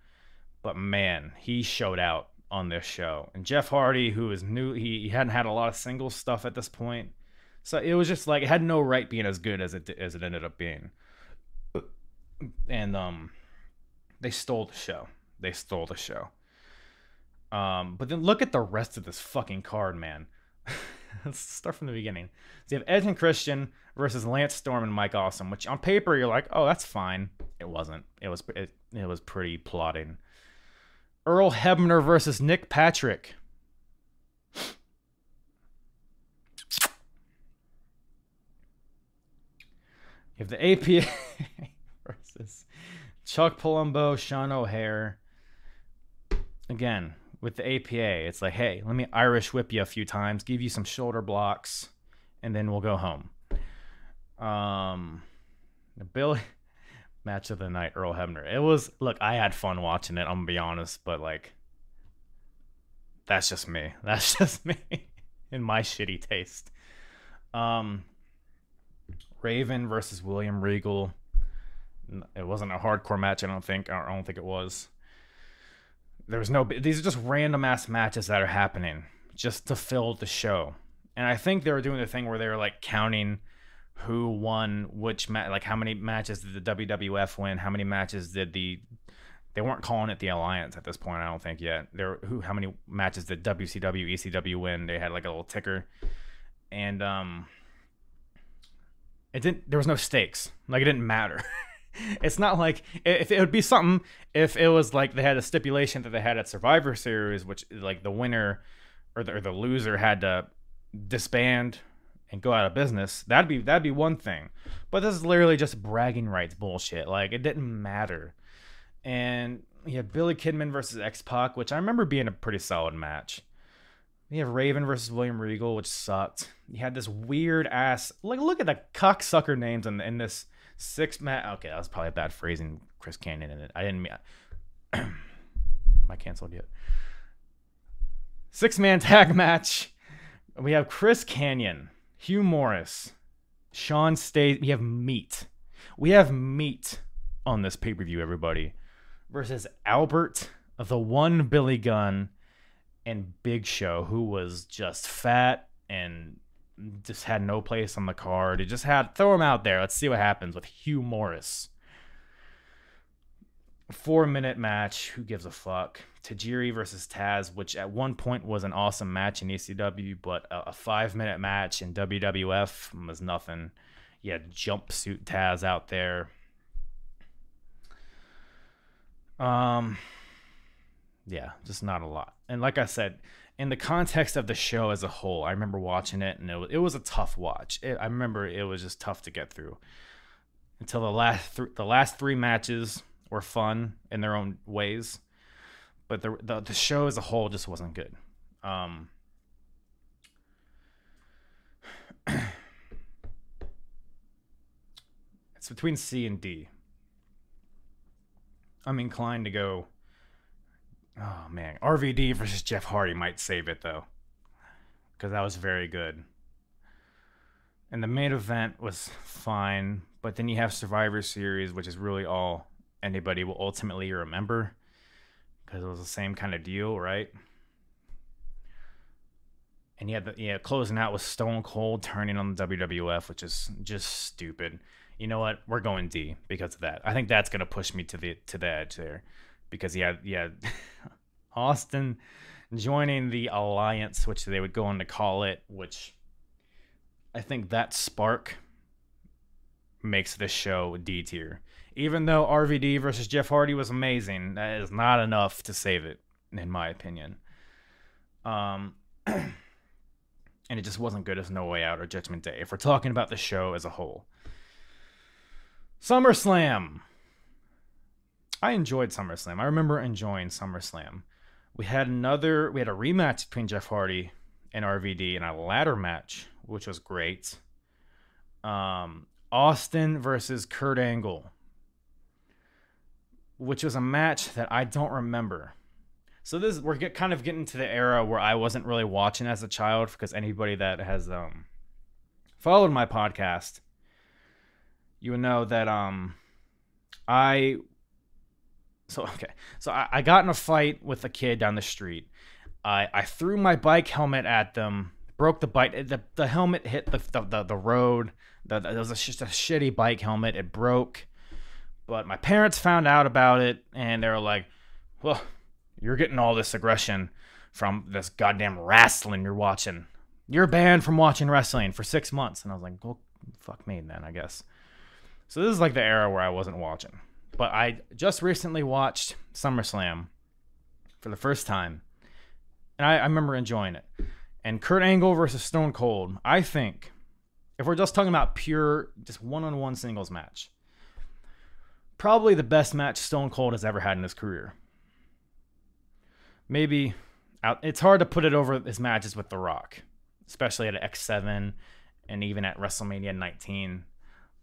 C: But man, he showed out on this show. And Jeff Hardy, who is new, he, he hadn't had a lot of single stuff at this point. So it was just like it had no right being as good as it as it ended up being. And um they stole the show. They stole the show. Um, but then look at the rest of this fucking card, man. *laughs* Let's start from the beginning. So you have Edge and Christian versus Lance Storm and Mike Awesome, which on paper you're like, oh, that's fine. It wasn't. It was it, it was pretty plotting. Earl Hebner versus Nick Patrick. You have the APA *laughs* versus Chuck Palumbo, Sean O'Haire. Again, with the APA, it's like, hey, let me Irish whip you a few times, give you some shoulder blocks, and then we'll go home. Um, Billy *laughs* match of the night, Earl Hebner. It was look, I had fun watching it. I'm gonna be honest, but like, that's just me. *laughs* That's just me in my shitty taste. Um, Raven versus William Regal. It wasn't a hardcore match. I don't think. I don't think it was. There was no. These are just random ass matches that are happening just to fill the show. And I think they were doing the thing where they were like counting who won which match, like how many matches did the WWF win, how many matches did the they weren't calling it the alliance at this point. I don't think yet. There, who, how many matches did WCW, ECW win? They had like a little ticker, and um, it didn't. There was no stakes. Like it didn't matter. *laughs* it's not like if it would be something if it was like they had a stipulation that they had at Survivor Series, which like the winner or the, or the loser had to disband and go out of business. That'd be that'd be one thing. But this is literally just bragging rights bullshit. Like it didn't matter. And you have Billy Kidman versus X Pac, which I remember being a pretty solid match. You have Raven versus William Regal, which sucked. You had this weird ass like look at the cocksucker names in, in this six man. Okay, that was probably a bad phrasing. Chris Kanyon in it. I didn't mean. *clears throat* Am I canceled yet? Six man tag *laughs* match. We have Chris Kanyon, Hugh Morris, Sean Stay. We have meat. We have meat on this pay per view, everybody. Versus Albert, the one Billy Gunn, and Big Show, who was just fat and just had no place on the card. It just had throw him out there. Let's see what happens with Hugh Morris. Four minute match. Who gives a fuck? Tajiri versus Taz, which at one point was an awesome match in ECW, but a, a five minute match in WWF was nothing. Had jumpsuit Taz out there. Um, yeah, just not a lot. And like I said, in the context of the show as a whole, I remember watching it and it was, it was a tough watch. It, I remember it was just tough to get through until the last th- the last three matches were fun in their own ways, but the the, the show as a whole just wasn't good. Um, *clears throat* it's between C and D. I'm inclined to go. Oh man, RVD versus Jeff Hardy might save it though, because that was very good. And the main event was fine, but then you have Survivor Series, which is really all anybody will ultimately remember, because it was the same kind of deal, right? And had the yeah closing out with Stone Cold turning on the WWF, which is just stupid. You know what? We're going D because of that. I think that's gonna push me to the to the edge there, because had yeah *laughs* Austin joining the alliance, which they would go on to call it, which I think that spark makes this show D tier. Even though RVD versus Jeff Hardy was amazing, that is not enough to save it, in my opinion. Um, *clears throat* and it just wasn't good as No Way Out or Judgment Day. If we're talking about the show as a whole, SummerSlam. I enjoyed SummerSlam. I remember enjoying SummerSlam. We had another, we had a rematch between Jeff Hardy and RVD and a ladder match, which was great. Um, Austin versus Kurt Angle, which was a match that I don't remember. So this we're get, kind of getting to the era where I wasn't really watching as a child because anybody that has um followed my podcast, you would know that um I so *laughs* okay so I, I got in a fight with a kid down the street. I I threw my bike helmet at them, broke the bike. The, the helmet hit the the, the, the road. The, the, it was just a shitty bike helmet. It broke. But my parents found out about it and they were like, well, you're getting all this aggression from this goddamn wrestling you're watching. You're banned from watching wrestling for six months. And I was like, well, fuck me then, I guess. So this is like the era where I wasn't watching. But I just recently watched SummerSlam for the first time. And I, I remember enjoying it. And Kurt Angle versus Stone Cold, I think, if we're just talking about pure, just one on one singles match, probably the best match Stone Cold has ever had in his career. Maybe it's hard to put it over his matches with The Rock, especially at X7 and even at WrestleMania 19.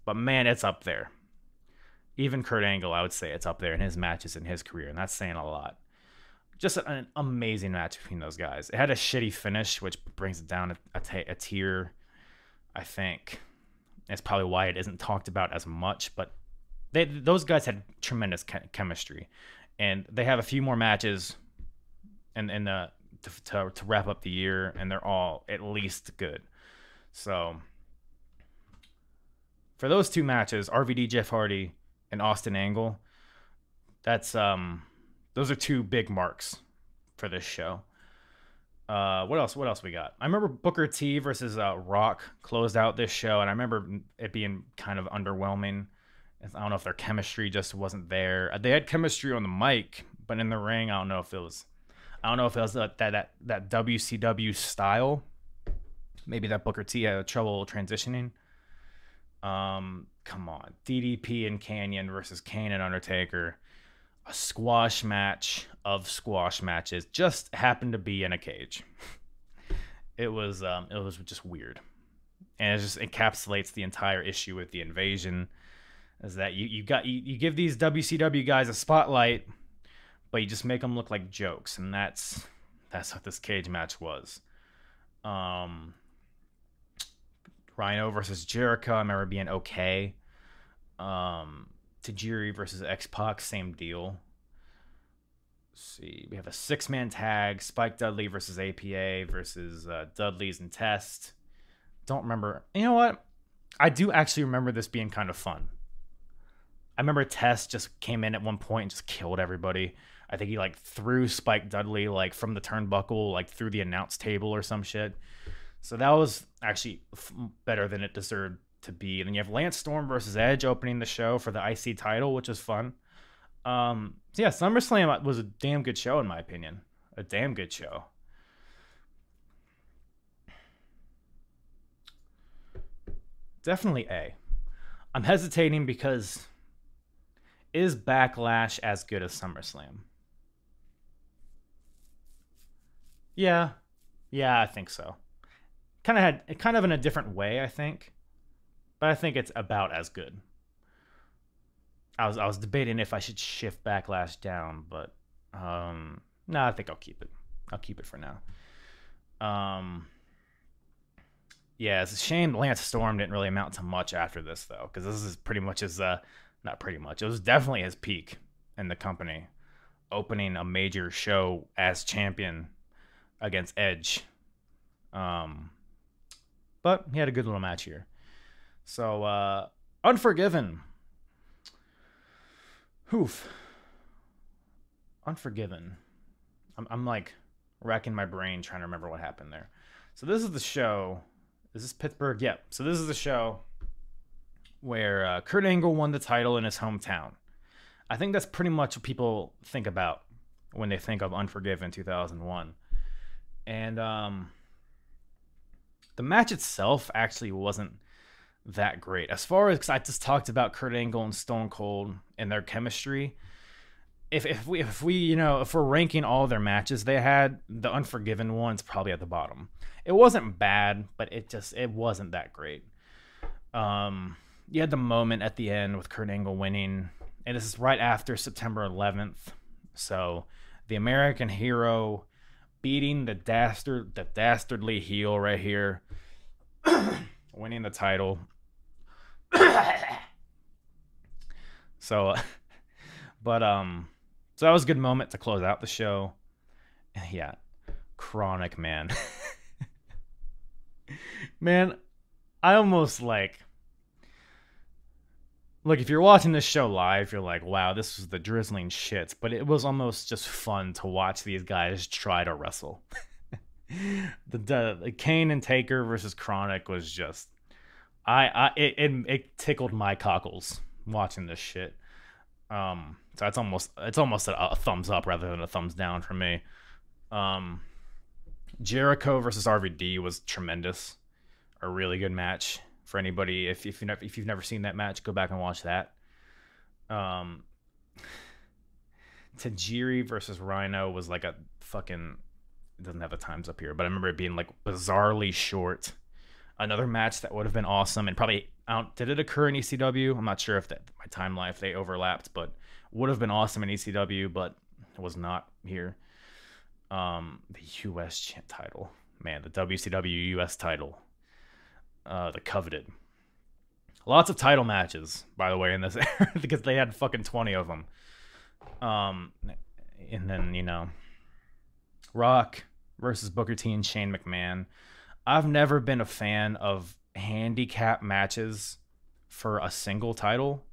C: But man, it's up there. Even Kurt Angle, I would say it's up there in his matches in his career, and that's saying a lot. Just an amazing match between those guys. It had a shitty finish, which brings it down a, tier, I think. That's probably why it isn't talked about as much, but they those guys had tremendous chemistry, and they have a few more matches, and in the to, to, to wrap up the year, and they're all at least good. So for those two matches, RVD Jeff Hardy and Austin Angle, that's um those are two big marks for this show. Uh, what else? What else we got? I remember Booker T versus uh, Rock closed out this show, and I remember it being kind of underwhelming. I don't know if their chemistry just wasn't there. They had chemistry on the mic, but in the ring, I don't know if it was. I don't know if it was that that that WCW style. Maybe that Booker T had trouble transitioning. Um, come on, DDP and Kanyon versus Kane and Undertaker, a squash match of squash matches, just happened to be in a cage. *laughs* it was um, it was just weird, and it just encapsulates the entire issue with the invasion. Is that you you got you, you give these WCW guys a spotlight, but you just make them look like jokes, and that's that's what this cage match was. Um, Rhino versus Jericho, I remember being okay. Um, Tajiri versus X Pac, same deal. Let's see, we have a six man tag: Spike Dudley versus APA versus uh, Dudley's and Test. Don't remember. You know what? I do actually remember this being kind of fun. I remember Test just came in at one point and just killed everybody. I think he like threw Spike Dudley like from the turnbuckle, like through the announce table or some shit. So that was actually f- better than it deserved to be. And then you have Lance Storm versus Edge opening the show for the IC title, which is fun. Um, so yeah, SummerSlam was a damn good show in my opinion. A damn good show. Definitely A. I'm hesitating because is Backlash as good as SummerSlam? Yeah. Yeah, I think so. Kind of had kind of in a different way, I think. But I think it's about as good. I was I was debating if I should shift Backlash down, but um no, I think I'll keep it. I'll keep it for now. Um yeah, it's a shame Lance Storm didn't really amount to much after this though, because this is pretty much his uh not pretty much. It was definitely his peak in the company. Opening a major show as champion against Edge. Um but he had a good little match here. So uh Unforgiven. Oof. Unforgiven. I'm I'm like racking my brain trying to remember what happened there. So this is the show is this Pittsburgh? Yep. So this is the show where uh, Kurt Angle won the title in his hometown. I think that's pretty much what people think about when they think of Unforgiven 2001. And um, the match itself actually wasn't that great. As far as I just talked about Kurt Angle and Stone Cold and their chemistry. If, if we if we you know if we're ranking all their matches they had the Unforgiven one's probably at the bottom it wasn't bad, but it just it wasn't that great. Um, you had the moment at the end with Kurt Angle winning, and this is right after September 11th. So the American hero beating the dastard, the dastardly heel right here, *coughs* winning the title. *coughs* so, *laughs* but um, so that was a good moment to close out the show. Yeah, KroniK man. *laughs* Man, I almost like Look, if you're watching this show live, you're like, wow, this was the drizzling shits. But it was almost just fun to watch these guys try to wrestle. *laughs* the, the, the Kane and Taker versus KroniK was just, I, I it, it, it tickled my cockles watching this shit. Um, so it's almost it's almost a, a, thumbs up rather than a thumbs down for me. Um, Jericho versus RVD was tremendous a really good match for anybody. If if you if you've never seen that match, go back and watch that. Um, Tajiri versus Rhino was like a fucking. It doesn't have the times up here, but I remember it being like bizarrely short. Another match that would have been awesome and probably. Did it occur in ECW? I'm not sure if that my timeline if they overlapped, but would have been awesome in ECW, but it was not here. Um, the US title, man, the WCW US title uh, the coveted. Lots of title matches, by the way, in this *laughs* era because they had fucking twenty of them. Um, and then you know, Rock versus Booker T and Shane McMahon. I've never been a fan of handicap matches for a single title.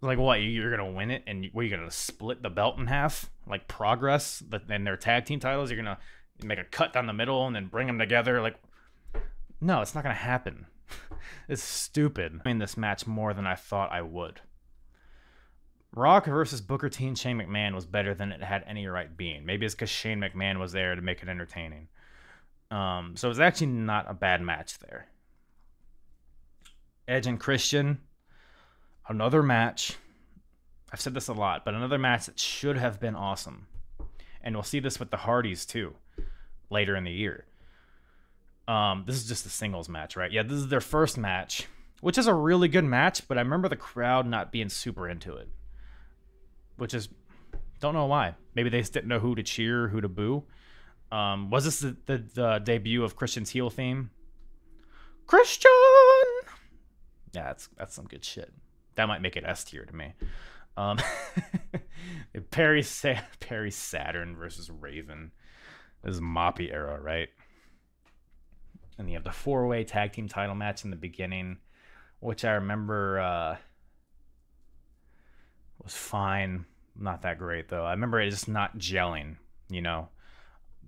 C: Like what? You're gonna win it, and what? You're gonna split the belt in half, like Progress, and their tag team titles. You're gonna make a cut down the middle and then bring them together. Like no, it's not going to happen. *laughs* it's stupid. I mean, this match more than I thought I would. Rock versus Booker T and Shane McMahon was better than it had any right being. Maybe it's because Shane McMahon was there to make it entertaining. Um, so it was actually not a bad match there. Edge and Christian, another match. I've said this a lot, but another match that should have been awesome. And we'll see this with the Hardys too later in the year. Um, this is just a singles match, right? Yeah, this is their first match, which is a really good match, but I remember the crowd not being super into it, which is don't know why. Maybe they didn't know who to cheer, who to boo. Um, was this the, the, the debut of Christian's heel theme? Christian. Yeah, that's that's some good shit. That might make it S tier to me. Um, *laughs* Perry Sa- Perry Saturn versus Raven. This is Moppy era, right? And you have the four way tag team title match in the beginning, which I remember uh, was fine. Not that great though. I remember it just not gelling. You know,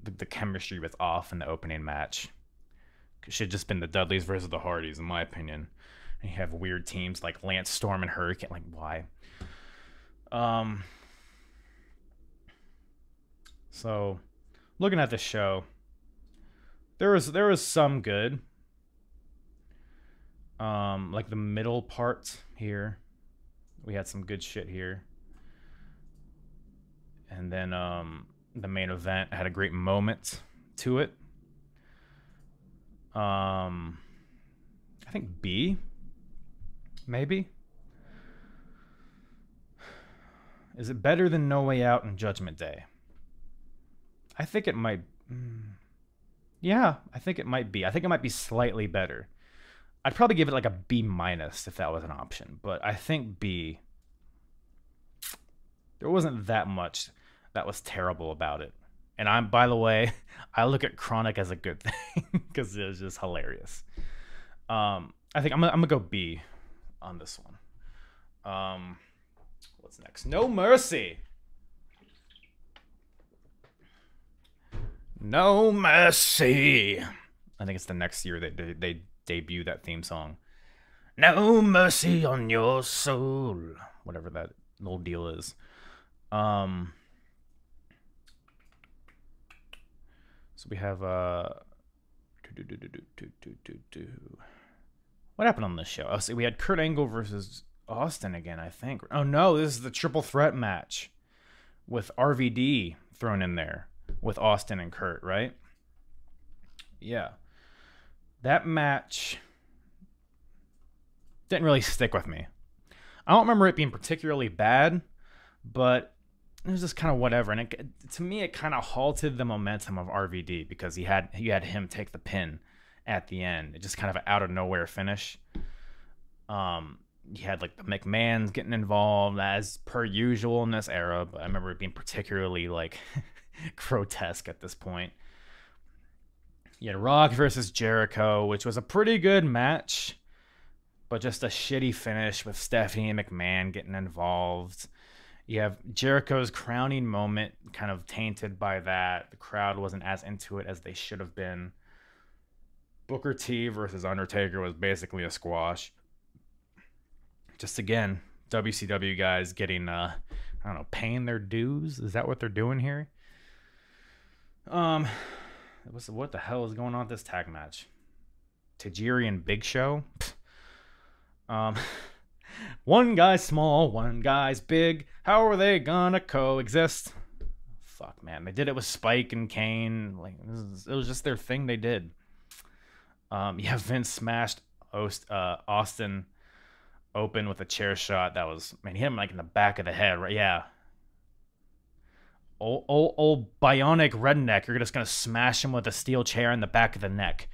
C: the, the chemistry was off in the opening match. It should have just been the Dudleys versus the Hardys, in my opinion. And you have weird teams like Lance Storm and Hurricane. Like why? Um, so looking at the show, there was there was some good. Um, like the middle part here, we had some good shit here. And then um, the main event had a great moment to it. Um, I think B, maybe. Is it better than No Way Out and Judgment Day? I think it might. mm, yeah, I think it might be. I think it might be slightly better. I'd probably give it like a B minus if that was an option, but I think B. There wasn't that much that was terrible about it. And I'm, by the way, *laughs* I look at KroniK as a good *laughs* thing because it was just hilarious. Um, I think I'm I'm gonna go B on this one. Um, what's next? No Mercy. No Mercy. I think it's the next year that they, they debut that theme song. No mercy on your soul. Whatever that little deal is. Um So we have uh what happened on this show? Oh, see, we had Kurt Angle versus Austin again, I think. Oh no, this is the triple threat match with RVD thrown in there with Austin and Kurt, right? Yeah. That match didn't really stick with me. I don't remember it being particularly bad, but it was just kind of whatever. And it, to me, it kind of halted the momentum of RVD because he had he had him take the pin at the end. It just kind of out of nowhere finish. Um, you had like the McMahon's getting involved as per usual in this era, but I remember it being particularly like *laughs* *laughs* grotesque at this point. You had Rock versus Jericho, which was a pretty good match, but just a shitty finish with Stephanie and McMahon getting involved. You have Jericho's crowning moment kind of tainted by that. The crowd wasn't as into it as they should have been. Booker T versus Undertaker was basically a squash. Just again, WCW guys getting uh I don't know, paying their dues. Is that what they're doing here? Um what's what the hell is going on with this tag match? Tajiri and Big Show? Um *laughs* one guy's small, one guy's big. How are they gonna coexist? Fuck, man. They did it with Spike and Kane. Like is, it was just their thing. They did. Um, yeah, Vince smashed Ost, uh, Austin open with a chair shot. That was man. He hit him like in the back of the head. Right? Yeah. Old, old, old bionic redneck. You're just gonna smash him with a steel chair in the back of the neck.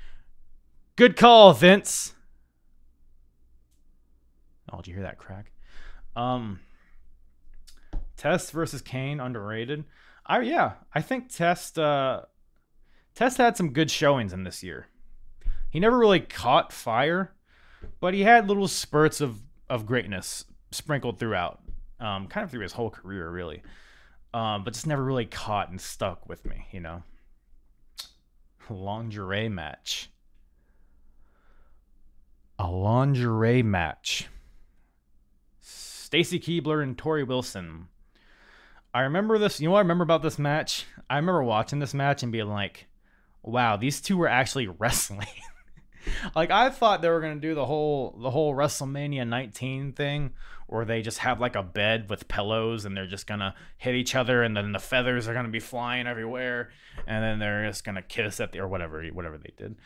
C: Good call, Vince. Oh, did you hear that crack? Um, Test versus Kane underrated. I yeah, I think Test uh, Test had some good showings in this year. He never really caught fire, but he had little spurts of of greatness sprinkled throughout, um, kind of through his whole career, really. Um, but just never really caught and stuck with me, you know. Lingerie match. A lingerie match. Stacy Keibler and Torrie Wilson. I remember this. You know what I remember about this match? I remember watching this match and being like, "Wow, these two were actually *laughs* wrestling." Like I thought they were gonna do the whole the whole WrestleMania 19 thing, where they just have like a bed with pillows and they're just gonna hit each other, and then the feathers are gonna be flying everywhere, and then they're just gonna kiss at the or whatever whatever they did.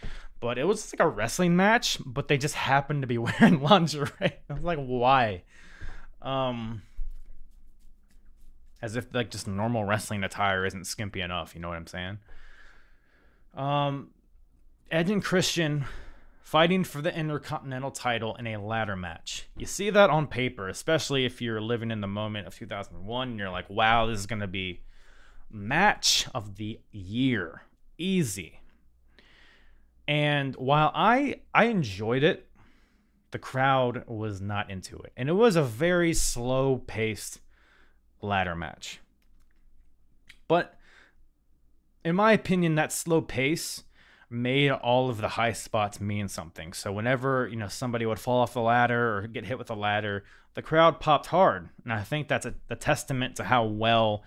C: But it was like a wrestling match, but they just happened to be *laughs* wearing lingerie. I was like, why? Um, as if like just normal wrestling attire isn't skimpy enough. You know what I'm saying? Um, Edge and Christian fighting for the Intercontinental title in a ladder match. You see that on paper, especially if you're living in the moment of 2001 and you're like, wow, this is going to be match of the year. Easy. And while I I enjoyed it, the crowd was not into it. And it was a very slow paced ladder match. But in my opinion, that slow pace made all of the high spots mean something. So whenever, you know, somebody would fall off the ladder or get hit with a ladder, the crowd popped hard. And I think that's a, a testament to how well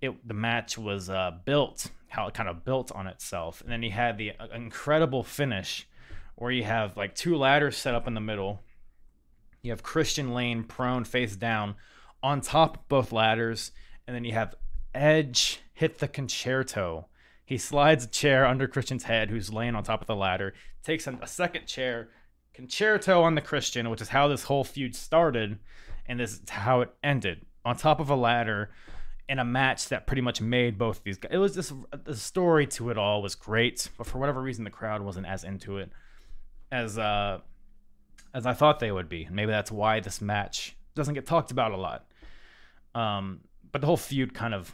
C: it the match was uh, built, how it kind of built on itself. And then he had the uh, incredible finish where you have like two ladders set up in the middle. You have Christian Lane prone face down on top of both ladders, and then you have Edge hit the Con-Chair-To. He slides a chair under Christian's head, who's laying on top of the ladder, takes a second chair, Con-Chair-To on the Christian, which is how this whole feud started, and this is how it ended on top of a ladder in a match that pretty much made both these guys. It was just the story to it all was great, but for whatever reason, the crowd wasn't as into it as uh as I thought they would be. And maybe that's why this match doesn't get talked about a lot. Um, but the whole feud kind of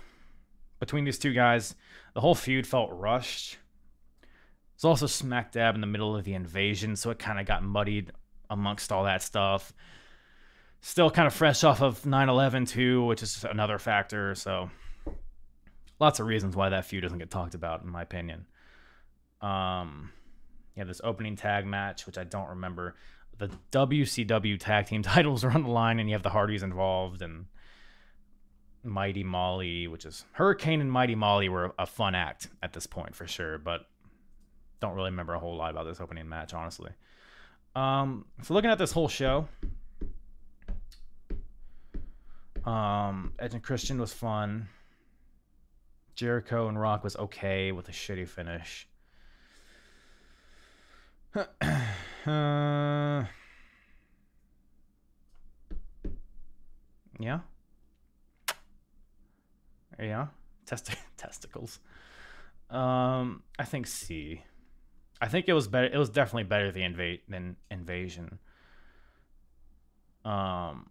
C: between these two guys, the whole feud felt rushed. It's also smack dab in the middle of the invasion, so it kind of got muddied amongst all that stuff. Still kind of fresh off of 9 11, too, which is another factor. So, lots of reasons why that feud doesn't get talked about, in my opinion. Um, have this opening tag match, which I don't remember. The WCW tag team *laughs* titles are on the line, and you have the Hardys involved, and Mighty Molly, which is Hurricane and Mighty Molly were a fun act at this point for sure, but don't really remember a whole lot about this opening match, honestly. Um, so looking at this whole show, um, Edge and Christian was fun. Jericho and Rock was okay with a shitty finish. *clears throat* uh, yeah. Yeah. Test- *laughs* testicles. Um, I think C. I think it was better. It was definitely better than invade than invasion. Um,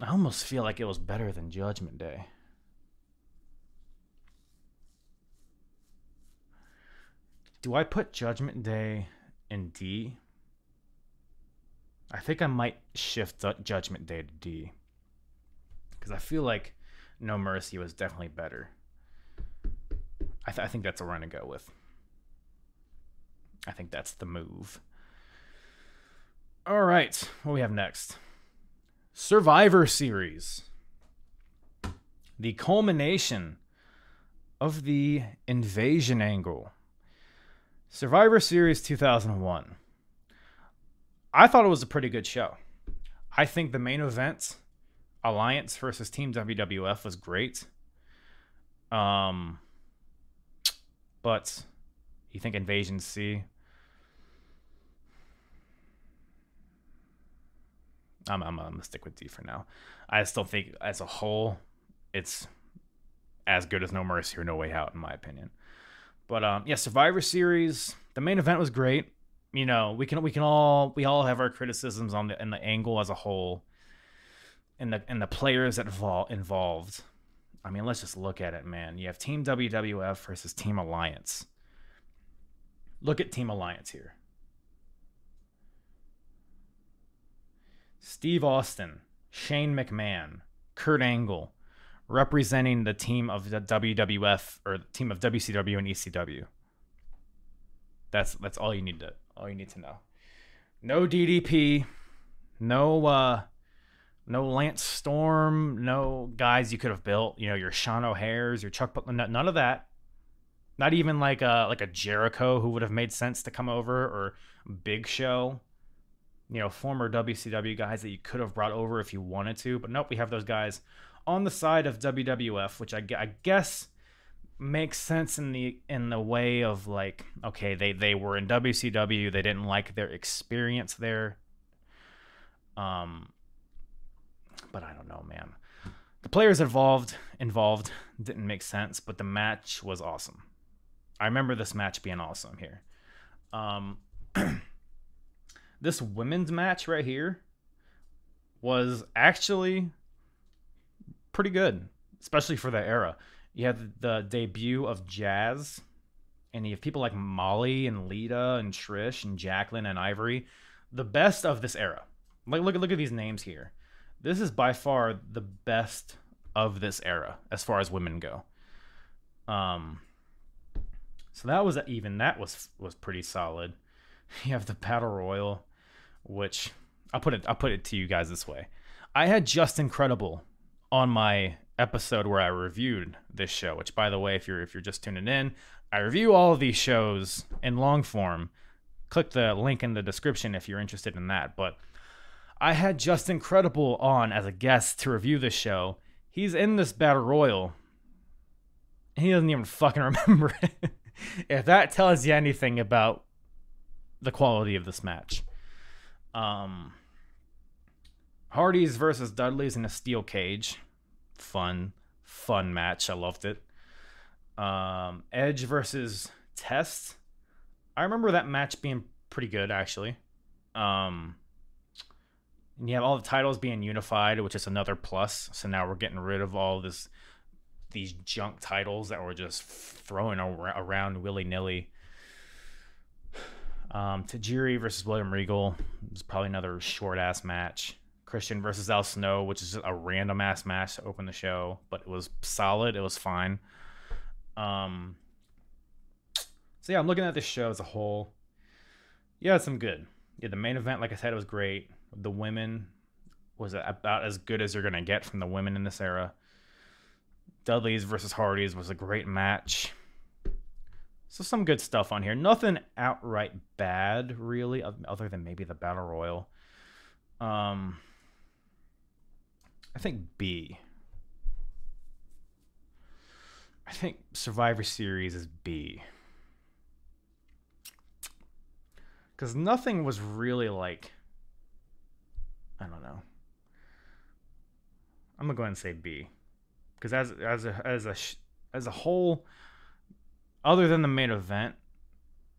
C: I almost feel like it was better than Judgment Day. Do I put Judgment Day in D? I think I might shift Judgment Day to D. Because I feel like No Mercy was definitely better. I, th- I think that's what we're to go with. I think that's the move. All right, what we have next? Survivor Series. The culmination of the invasion angle. Survivor Series 2001. I thought it was a pretty good show. I think the main event, Alliance versus Team WWF, was great. Um, but you think Invasion C? I'm, I'm, I'm gonna stick with D for now. I still think, as a whole, it's as good as No Mercy or No Way Out, in my opinion. But um, yeah, Survivor Series. The main event was great. You know, we can we can all we all have our criticisms on the and the angle as a whole, and the and the players that vol- involved. I mean, let's just look at it, man. You have Team WWF versus Team Alliance. Look at Team Alliance here. Steve Austin, Shane McMahon, Kurt Angle, representing the team of the WWF or the team of WCW and ECW. That's that's all you need to all you need to know. No DDP, no uh no Lance Storm, no guys you could have built, you know, your Sean O'Haires, your Chuck Butler, none of that. Not even like a like a Jericho who would have made sense to come over or Big Show. You know, former WCW guys that you could have brought over if you wanted to, but nope, we have those guys on the side of WWF, which I, I guess makes sense in the in the way of like okay they they were in WCW they didn't like their experience there um but I don't know man the players involved involved didn't make sense but the match was awesome I remember this match being awesome here um *clears throat* this women's match right here was actually pretty good, especially for the era. You had the debut of Jazz, and you have people like Molly and Lita and Trish and Jacqueline and Ivory, the best of this era. Like look at look at these names here. This is by far the best of this era as far as women go. Um, So that was even that was was pretty solid. *laughs* You have the battle royal, which I'll put it I'll put it to you guys this way. I had Just Incredible on my episode where I reviewed this show, which by the way, if you're if you're just tuning in, I review all of these shows in long form. Click the link in the description if you're interested in that. But I had Just Incredible on as a guest to review this show. He's in this battle royal. He doesn't even fucking *laughs* remember it. if that tells you anything about the quality of this match. Um Hardy's versus Dudley's in a steel cage. Fun, fun match. I loved it. Um Edge versus Test. I remember that match being pretty good actually. Um and you have all the titles being unified, which is another plus. So now we're getting rid of all this these junk titles that were just throwing around willy nilly. Um, Tajiri versus William Regal was probably another short ass match. Christian versus Al Snow, which is a random ass match to open the show, but it was solid. It was fine. Um, so yeah, I'm looking at this show as a whole. Yeah, some good. Yeah, the main event, like I said, it was great. The women was about as good as you're gonna get from the women in this era. Dudley's versus Hardy's was a great match. So some good stuff on here. Nothing outright bad, really, other than maybe the battle royal. Um, I think B. I think Survivor Series is B. Because nothing was really like. I don't know. I'm gonna go ahead and say B because as as a as a as a whole, other than the main event,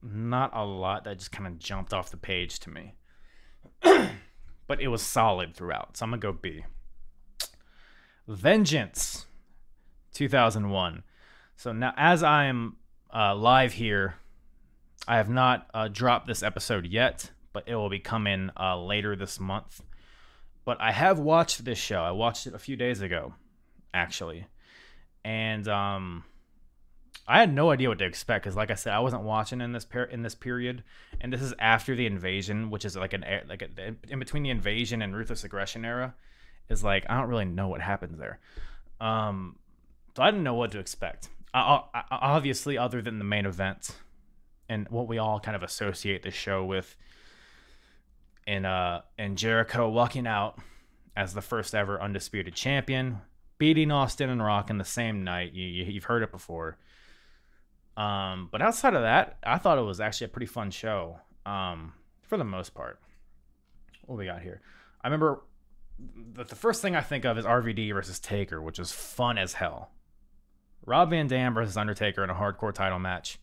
C: not a lot that just kind of jumped off the page to me. *clears throat* but it was solid throughout, so I'm gonna go B. Vengeance, 2001. So now, as I am uh, live here, I have not uh, dropped this episode yet, but it will be coming uh, later this month. But I have watched this show. I watched it a few days ago actually, and um, I had no idea what to expect because, like I said, I wasn't watching in this per- in this period, and this is after the invasion, which is like an like a, in between the invasion and ruthless aggression era, is like I don't really know what happens there. Um, so I didn't know what to expect. I, I, obviously, other than the main event and what we all kind of associate the show with, in uh, in Jericho walking out as the first ever undisputed champion beating Austin and Rock in the same night. You, you have heard it before. Um, but outside of that, I thought it was actually a pretty fun show. Um, for the most part. What we got here? I remember that the first thing I think of is RVD versus Taker, which is fun as hell. Rob Van Dam versus Undertaker in a hardcore title match.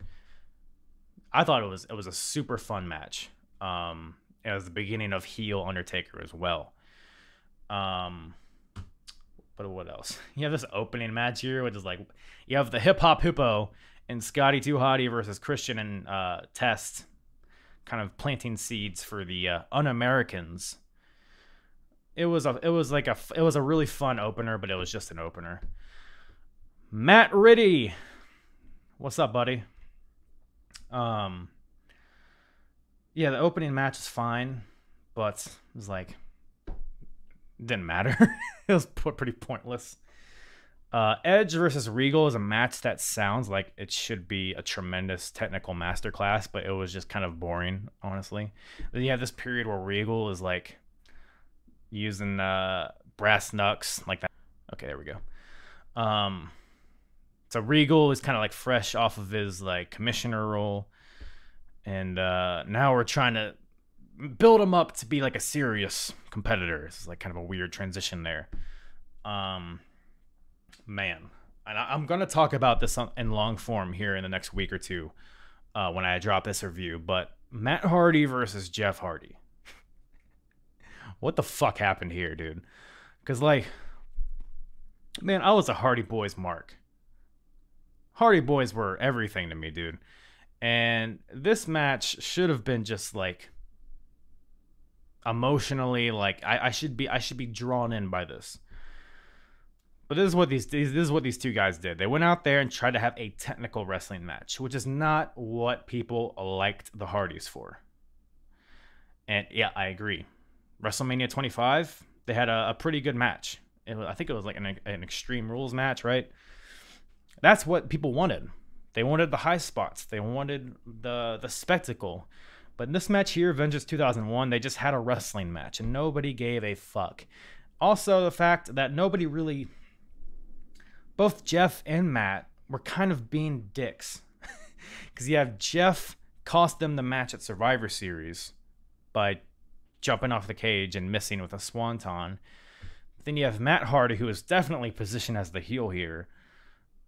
C: I thought it was it was a super fun match. Um, was the beginning of heel Undertaker as well. Um, but what else? *laughs* You have this opening match here, which is like you have the hip hop hippo and Scotty 2 Hotty versus Christian and uh, Test, kind of planting seeds for the uh, un-Americans. It was a it was like a it was a really fun opener, but it was just an opener. Matt Riddy, what's up, buddy? Um, yeah, the opening match is fine, but it was like didn't matter. *laughs* it was pretty pointless. Uh, Edge versus Regal is a match that sounds like it should be a tremendous technical masterclass, but it was just kind of boring, honestly. Then you have this period where Regal is like using uh, brass knucks like that. Okay, there we go. Um, so Regal is kind of like fresh off of his like commissioner role, and uh, now we're trying to build him up to be like a serious competitor. It's like kind of a weird transition there. Um, man, and I, am gonna talk about this in long form here in the next week or two uh, when I drop this review. But Matt Hardy versus Jeff Hardy. *laughs* what the fuck happened here, dude? Because like, man, I was a Hardy Boys mark. Hardy Boys were everything to me, dude. And this match should have been just like emotionally like I, I should be I should be drawn in by this. But this is what these, this is what these two guys did. They went out there and tried to have a technical wrestling match, which is not what people liked the Hardys for. And yeah, I agree. WrestleMania 25, they had a, a pretty good match. Was, I think it was like an, an Extreme Rules match, right? That's what people wanted. They wanted the high spots. They wanted the the spectacle. But in this match here, Vengeance 2001, they just had a wrestling match and nobody gave a fuck. Also, the fact that nobody really, both Jeff and Matt were kind of being dicks. *laughs* Because you have Jeff cost them the match at Survivor Series by jumping off the cage and missing with a swanton. Then you have Matt Hardy, who is definitely positioned as the heel here.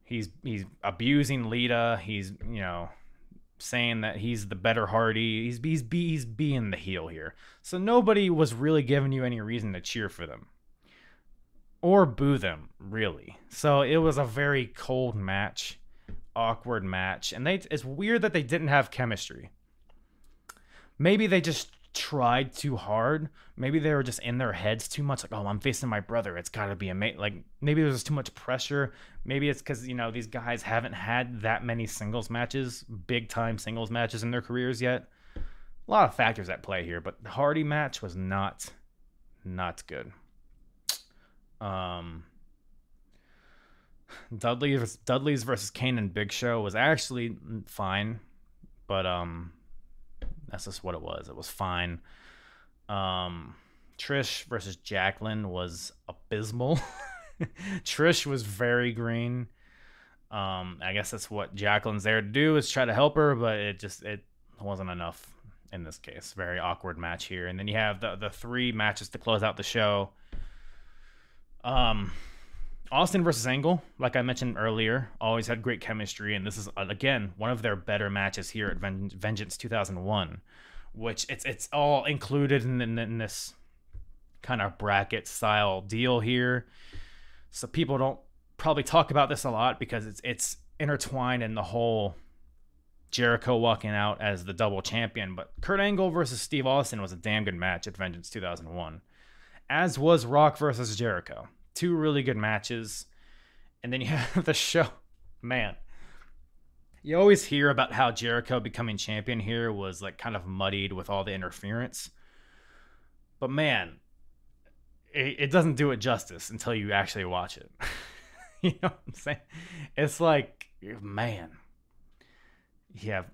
C: He's he's abusing Lita. He's you know saying that he's the better Hardy. He's he's he's being the heel here. So nobody was really giving you any reason to cheer for them or boo them really. So it was a very cold match, awkward match, and they it's weird that they didn't have chemistry. Maybe they just tried too hard. Maybe they were just in their heads too much. Like, oh, I'm facing my brother. It's got to be amazing. Like, maybe there's too much pressure. Maybe it's because, you know, these guys haven't had that many singles matches, big time singles matches in their careers yet. A lot of factors at play here, but the Hardy match was not, not good. Um, Dudley Dudley's versus Kane and Big Show was actually fine, but um, that's just what it was. It was fine. Um, Trish versus Jacqueline was abysmal. *laughs* Trish was very green. Um, I guess that's what Jacqueline's there to do is try to help her, but it just it wasn't enough in this case. Very awkward match here. And then you have the the three matches to close out the show. Um, Austin versus Angle, like I mentioned earlier, always had great chemistry, and this is again one of their better matches here at Ven- Vengeance 2001, which it's it's all included in, in, in this kind of bracket style deal here. So people don't probably talk about this a lot because it's it's intertwined in the whole Jericho walking out as the double champion. But Kurt Angle versus Steve Austin was a damn good match at Vengeance 2001, as was Rock versus Jericho two really good matches. And then you *laughs* have the show. Man, you always hear about how Jericho becoming champion here was like kind of muddied with all the interference. But man, it, it doesn't do it justice until you actually watch it. *laughs* you know what I'm saying? It's like, man, you have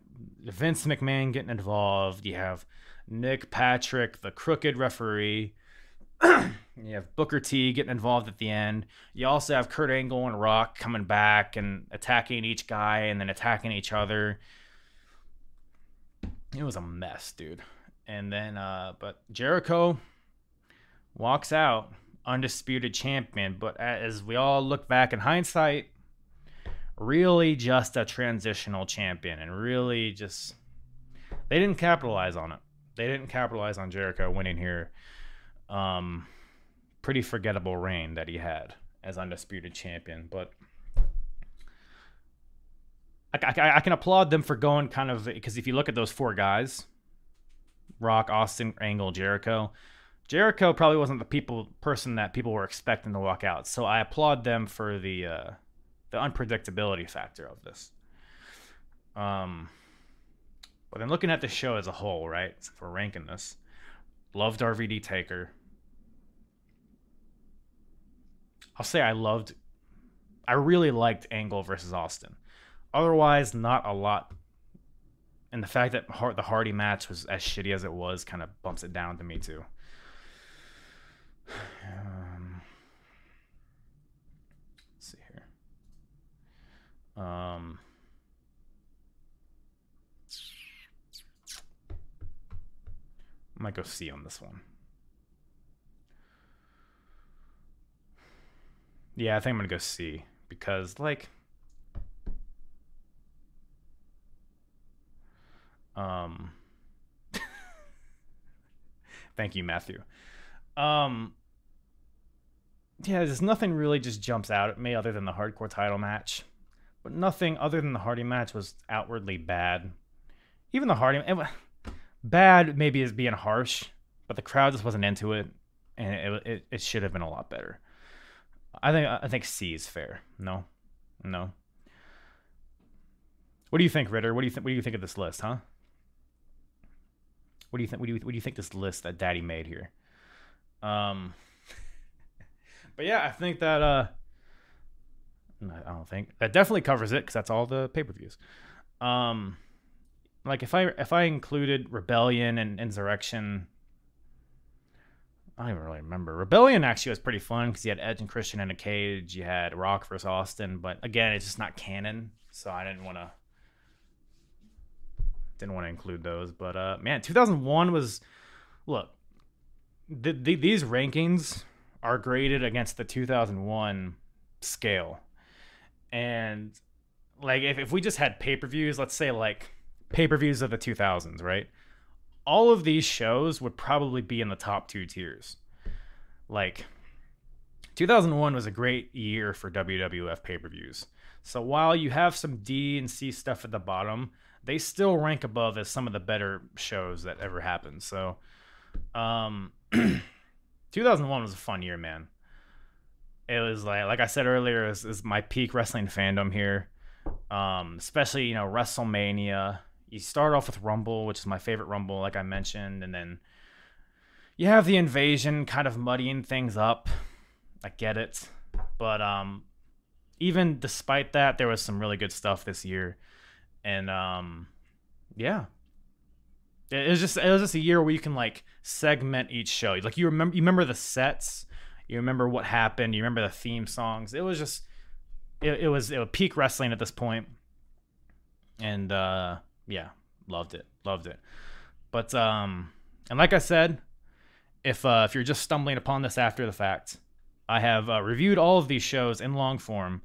C: Vince McMahon getting involved. You have Nick Patrick, the crooked referee. *clears throat* you have Booker T getting involved at the end. You also have Kurt Angle and Rock coming back and attacking each guy and then attacking each other. It was a mess, dude. And then, uh, but Jericho walks out undisputed champion. But as we all look back in hindsight, really just a transitional champion and really just they didn't capitalize on it. They didn't capitalize on Jericho winning here um, pretty forgettable reign that he had as undisputed champion. But I, I, I can applaud them for going kind of because if you look at those four guys, Rock, Austin, Angle, Jericho. Jericho probably wasn't the people person that people were expecting to walk out. So I applaud them for the uh, the unpredictability factor of this. Um, but then looking at the show as a whole, right? We're ranking this, Loved RVD Taker. I'll say I loved, I really liked Angle versus Austin. Otherwise, not a lot. And the fact that the Hardy match was as shitty as it was kind of bumps it down to me too. *sighs* Um, let's see here. Um, I might go C on this one. Yeah, I think I'm gonna go C because like um *laughs* thank you, Matthew. Um yeah, there's nothing really just jumps out at me other than the hardcore title match. But nothing other than the Hardy match was outwardly bad. Even the Hardy *sighs* bad maybe is being harsh, but the crowd just wasn't into it, and it it, it should have been a lot better. I think I think C is fair. No, no. What do you think, Ritter? What do you think? What do you think of this list, huh? What do you think? What do you, what do you think this list that Daddy made here? Um, *laughs* but yeah, I think that uh, I don't think that definitely covers it because that's all the pay per views. Um, like if I if I included Rebellion and Insurrextion, I don't even really remember. Rebellion actually was pretty fun because you had Edge and Christian in a cage. You had Rock versus Austin, but again, it's just not canon, so I didn't want to didn't want to include those. But uh, man, 2001 was look. The, the, these rankings are graded against the 2001 scale, and like if, if we just had pay per views, let's say like pay per views of the 2000s, right? All of these shows would probably be in the top two tiers. Like 2001 was a great year for WWF pay per views. So while you have some D and C stuff at the bottom, they still rank above as some of the better shows that ever happened. So, um, *clears throat* 2001 was a fun year, man. It was like, like I said earlier, is my peak wrestling fandom here. Um, especially you know WrestleMania. You start off with Rumble, which is my favorite Rumble, like I mentioned, and then you have the invasion kind of muddying things up. I get it, but um, even despite that, there was some really good stuff this year and um, yeah, it was just it was just a year where you can like segment each show. Like you remember you remember the sets, you remember what happened, you remember the theme songs. It was just it, it was it was peak wrestling at this point, and uh, yeah, loved it, loved it. But um, and like I said, if uh, if you're just stumbling upon this after the fact, I have uh, reviewed all of these shows in long form.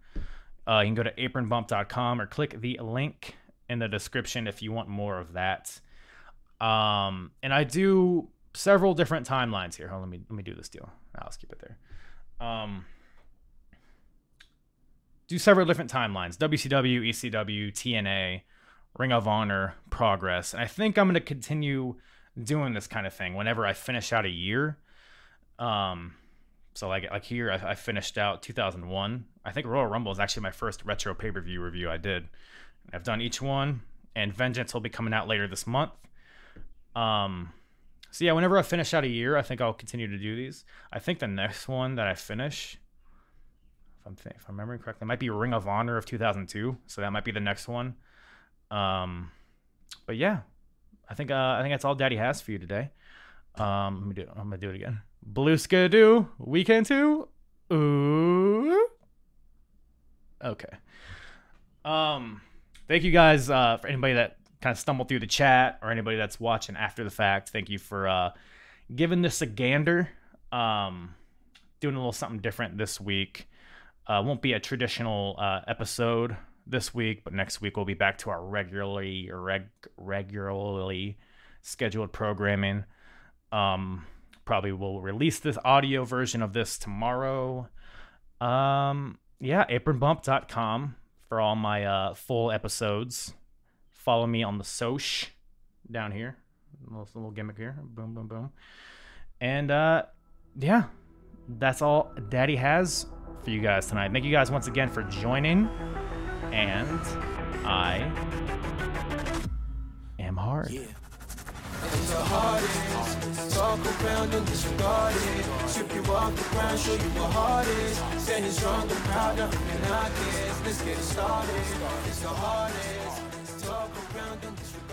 C: Uh, you can go to apronbump.com or click the link in the description if you want more of that. Um, and I do several different timelines here. Hold on, let me let me do this deal. I'll keep it there. Um, do several different timelines: WCW, ECW, TNA, Ring of Honor, Progress, and I think I'm going to continue doing this kind of thing whenever I finish out a year. Um, so like like here, I, I finished out 2001. I think Royal Rumble is actually my first retro pay per view review I did. I've done each one, and Vengeance will be coming out later this month. Um, so yeah, whenever I finish out a year, I think I'll continue to do these. I think the next one that I finish, if I'm if I'm remembering correctly, might be Ring of Honor of 2002. So that might be the next one. Um, but yeah, I think uh, I think that's all Daddy has for you today. Um, let me do. I'm gonna do it again. Blue Skidoo weekend two. Ooh. Okay. Um thank you guys uh, for anybody that kind of stumbled through the chat or anybody that's watching after the fact. Thank you for uh, giving this a gander. Um, doing a little something different this week. Uh, won't be a traditional uh, episode this week, but next week we'll be back to our regularly reg- regularly scheduled programming. Um, probably will release this audio version of this tomorrow. Um, yeah, apronbump.com for all my uh, full episodes. Follow me on the Soch down here. Little, little gimmick here. Boom, boom, boom. And uh, yeah, that's all Daddy has for you guys tonight. Thank you guys once again for joining. And I am hard. Yeah
A: the hardest. Talk around and disregard it. You off the ground, show you. Standing strong and proud, I guess. Let's get started. It's the hardest. Talk around and disregard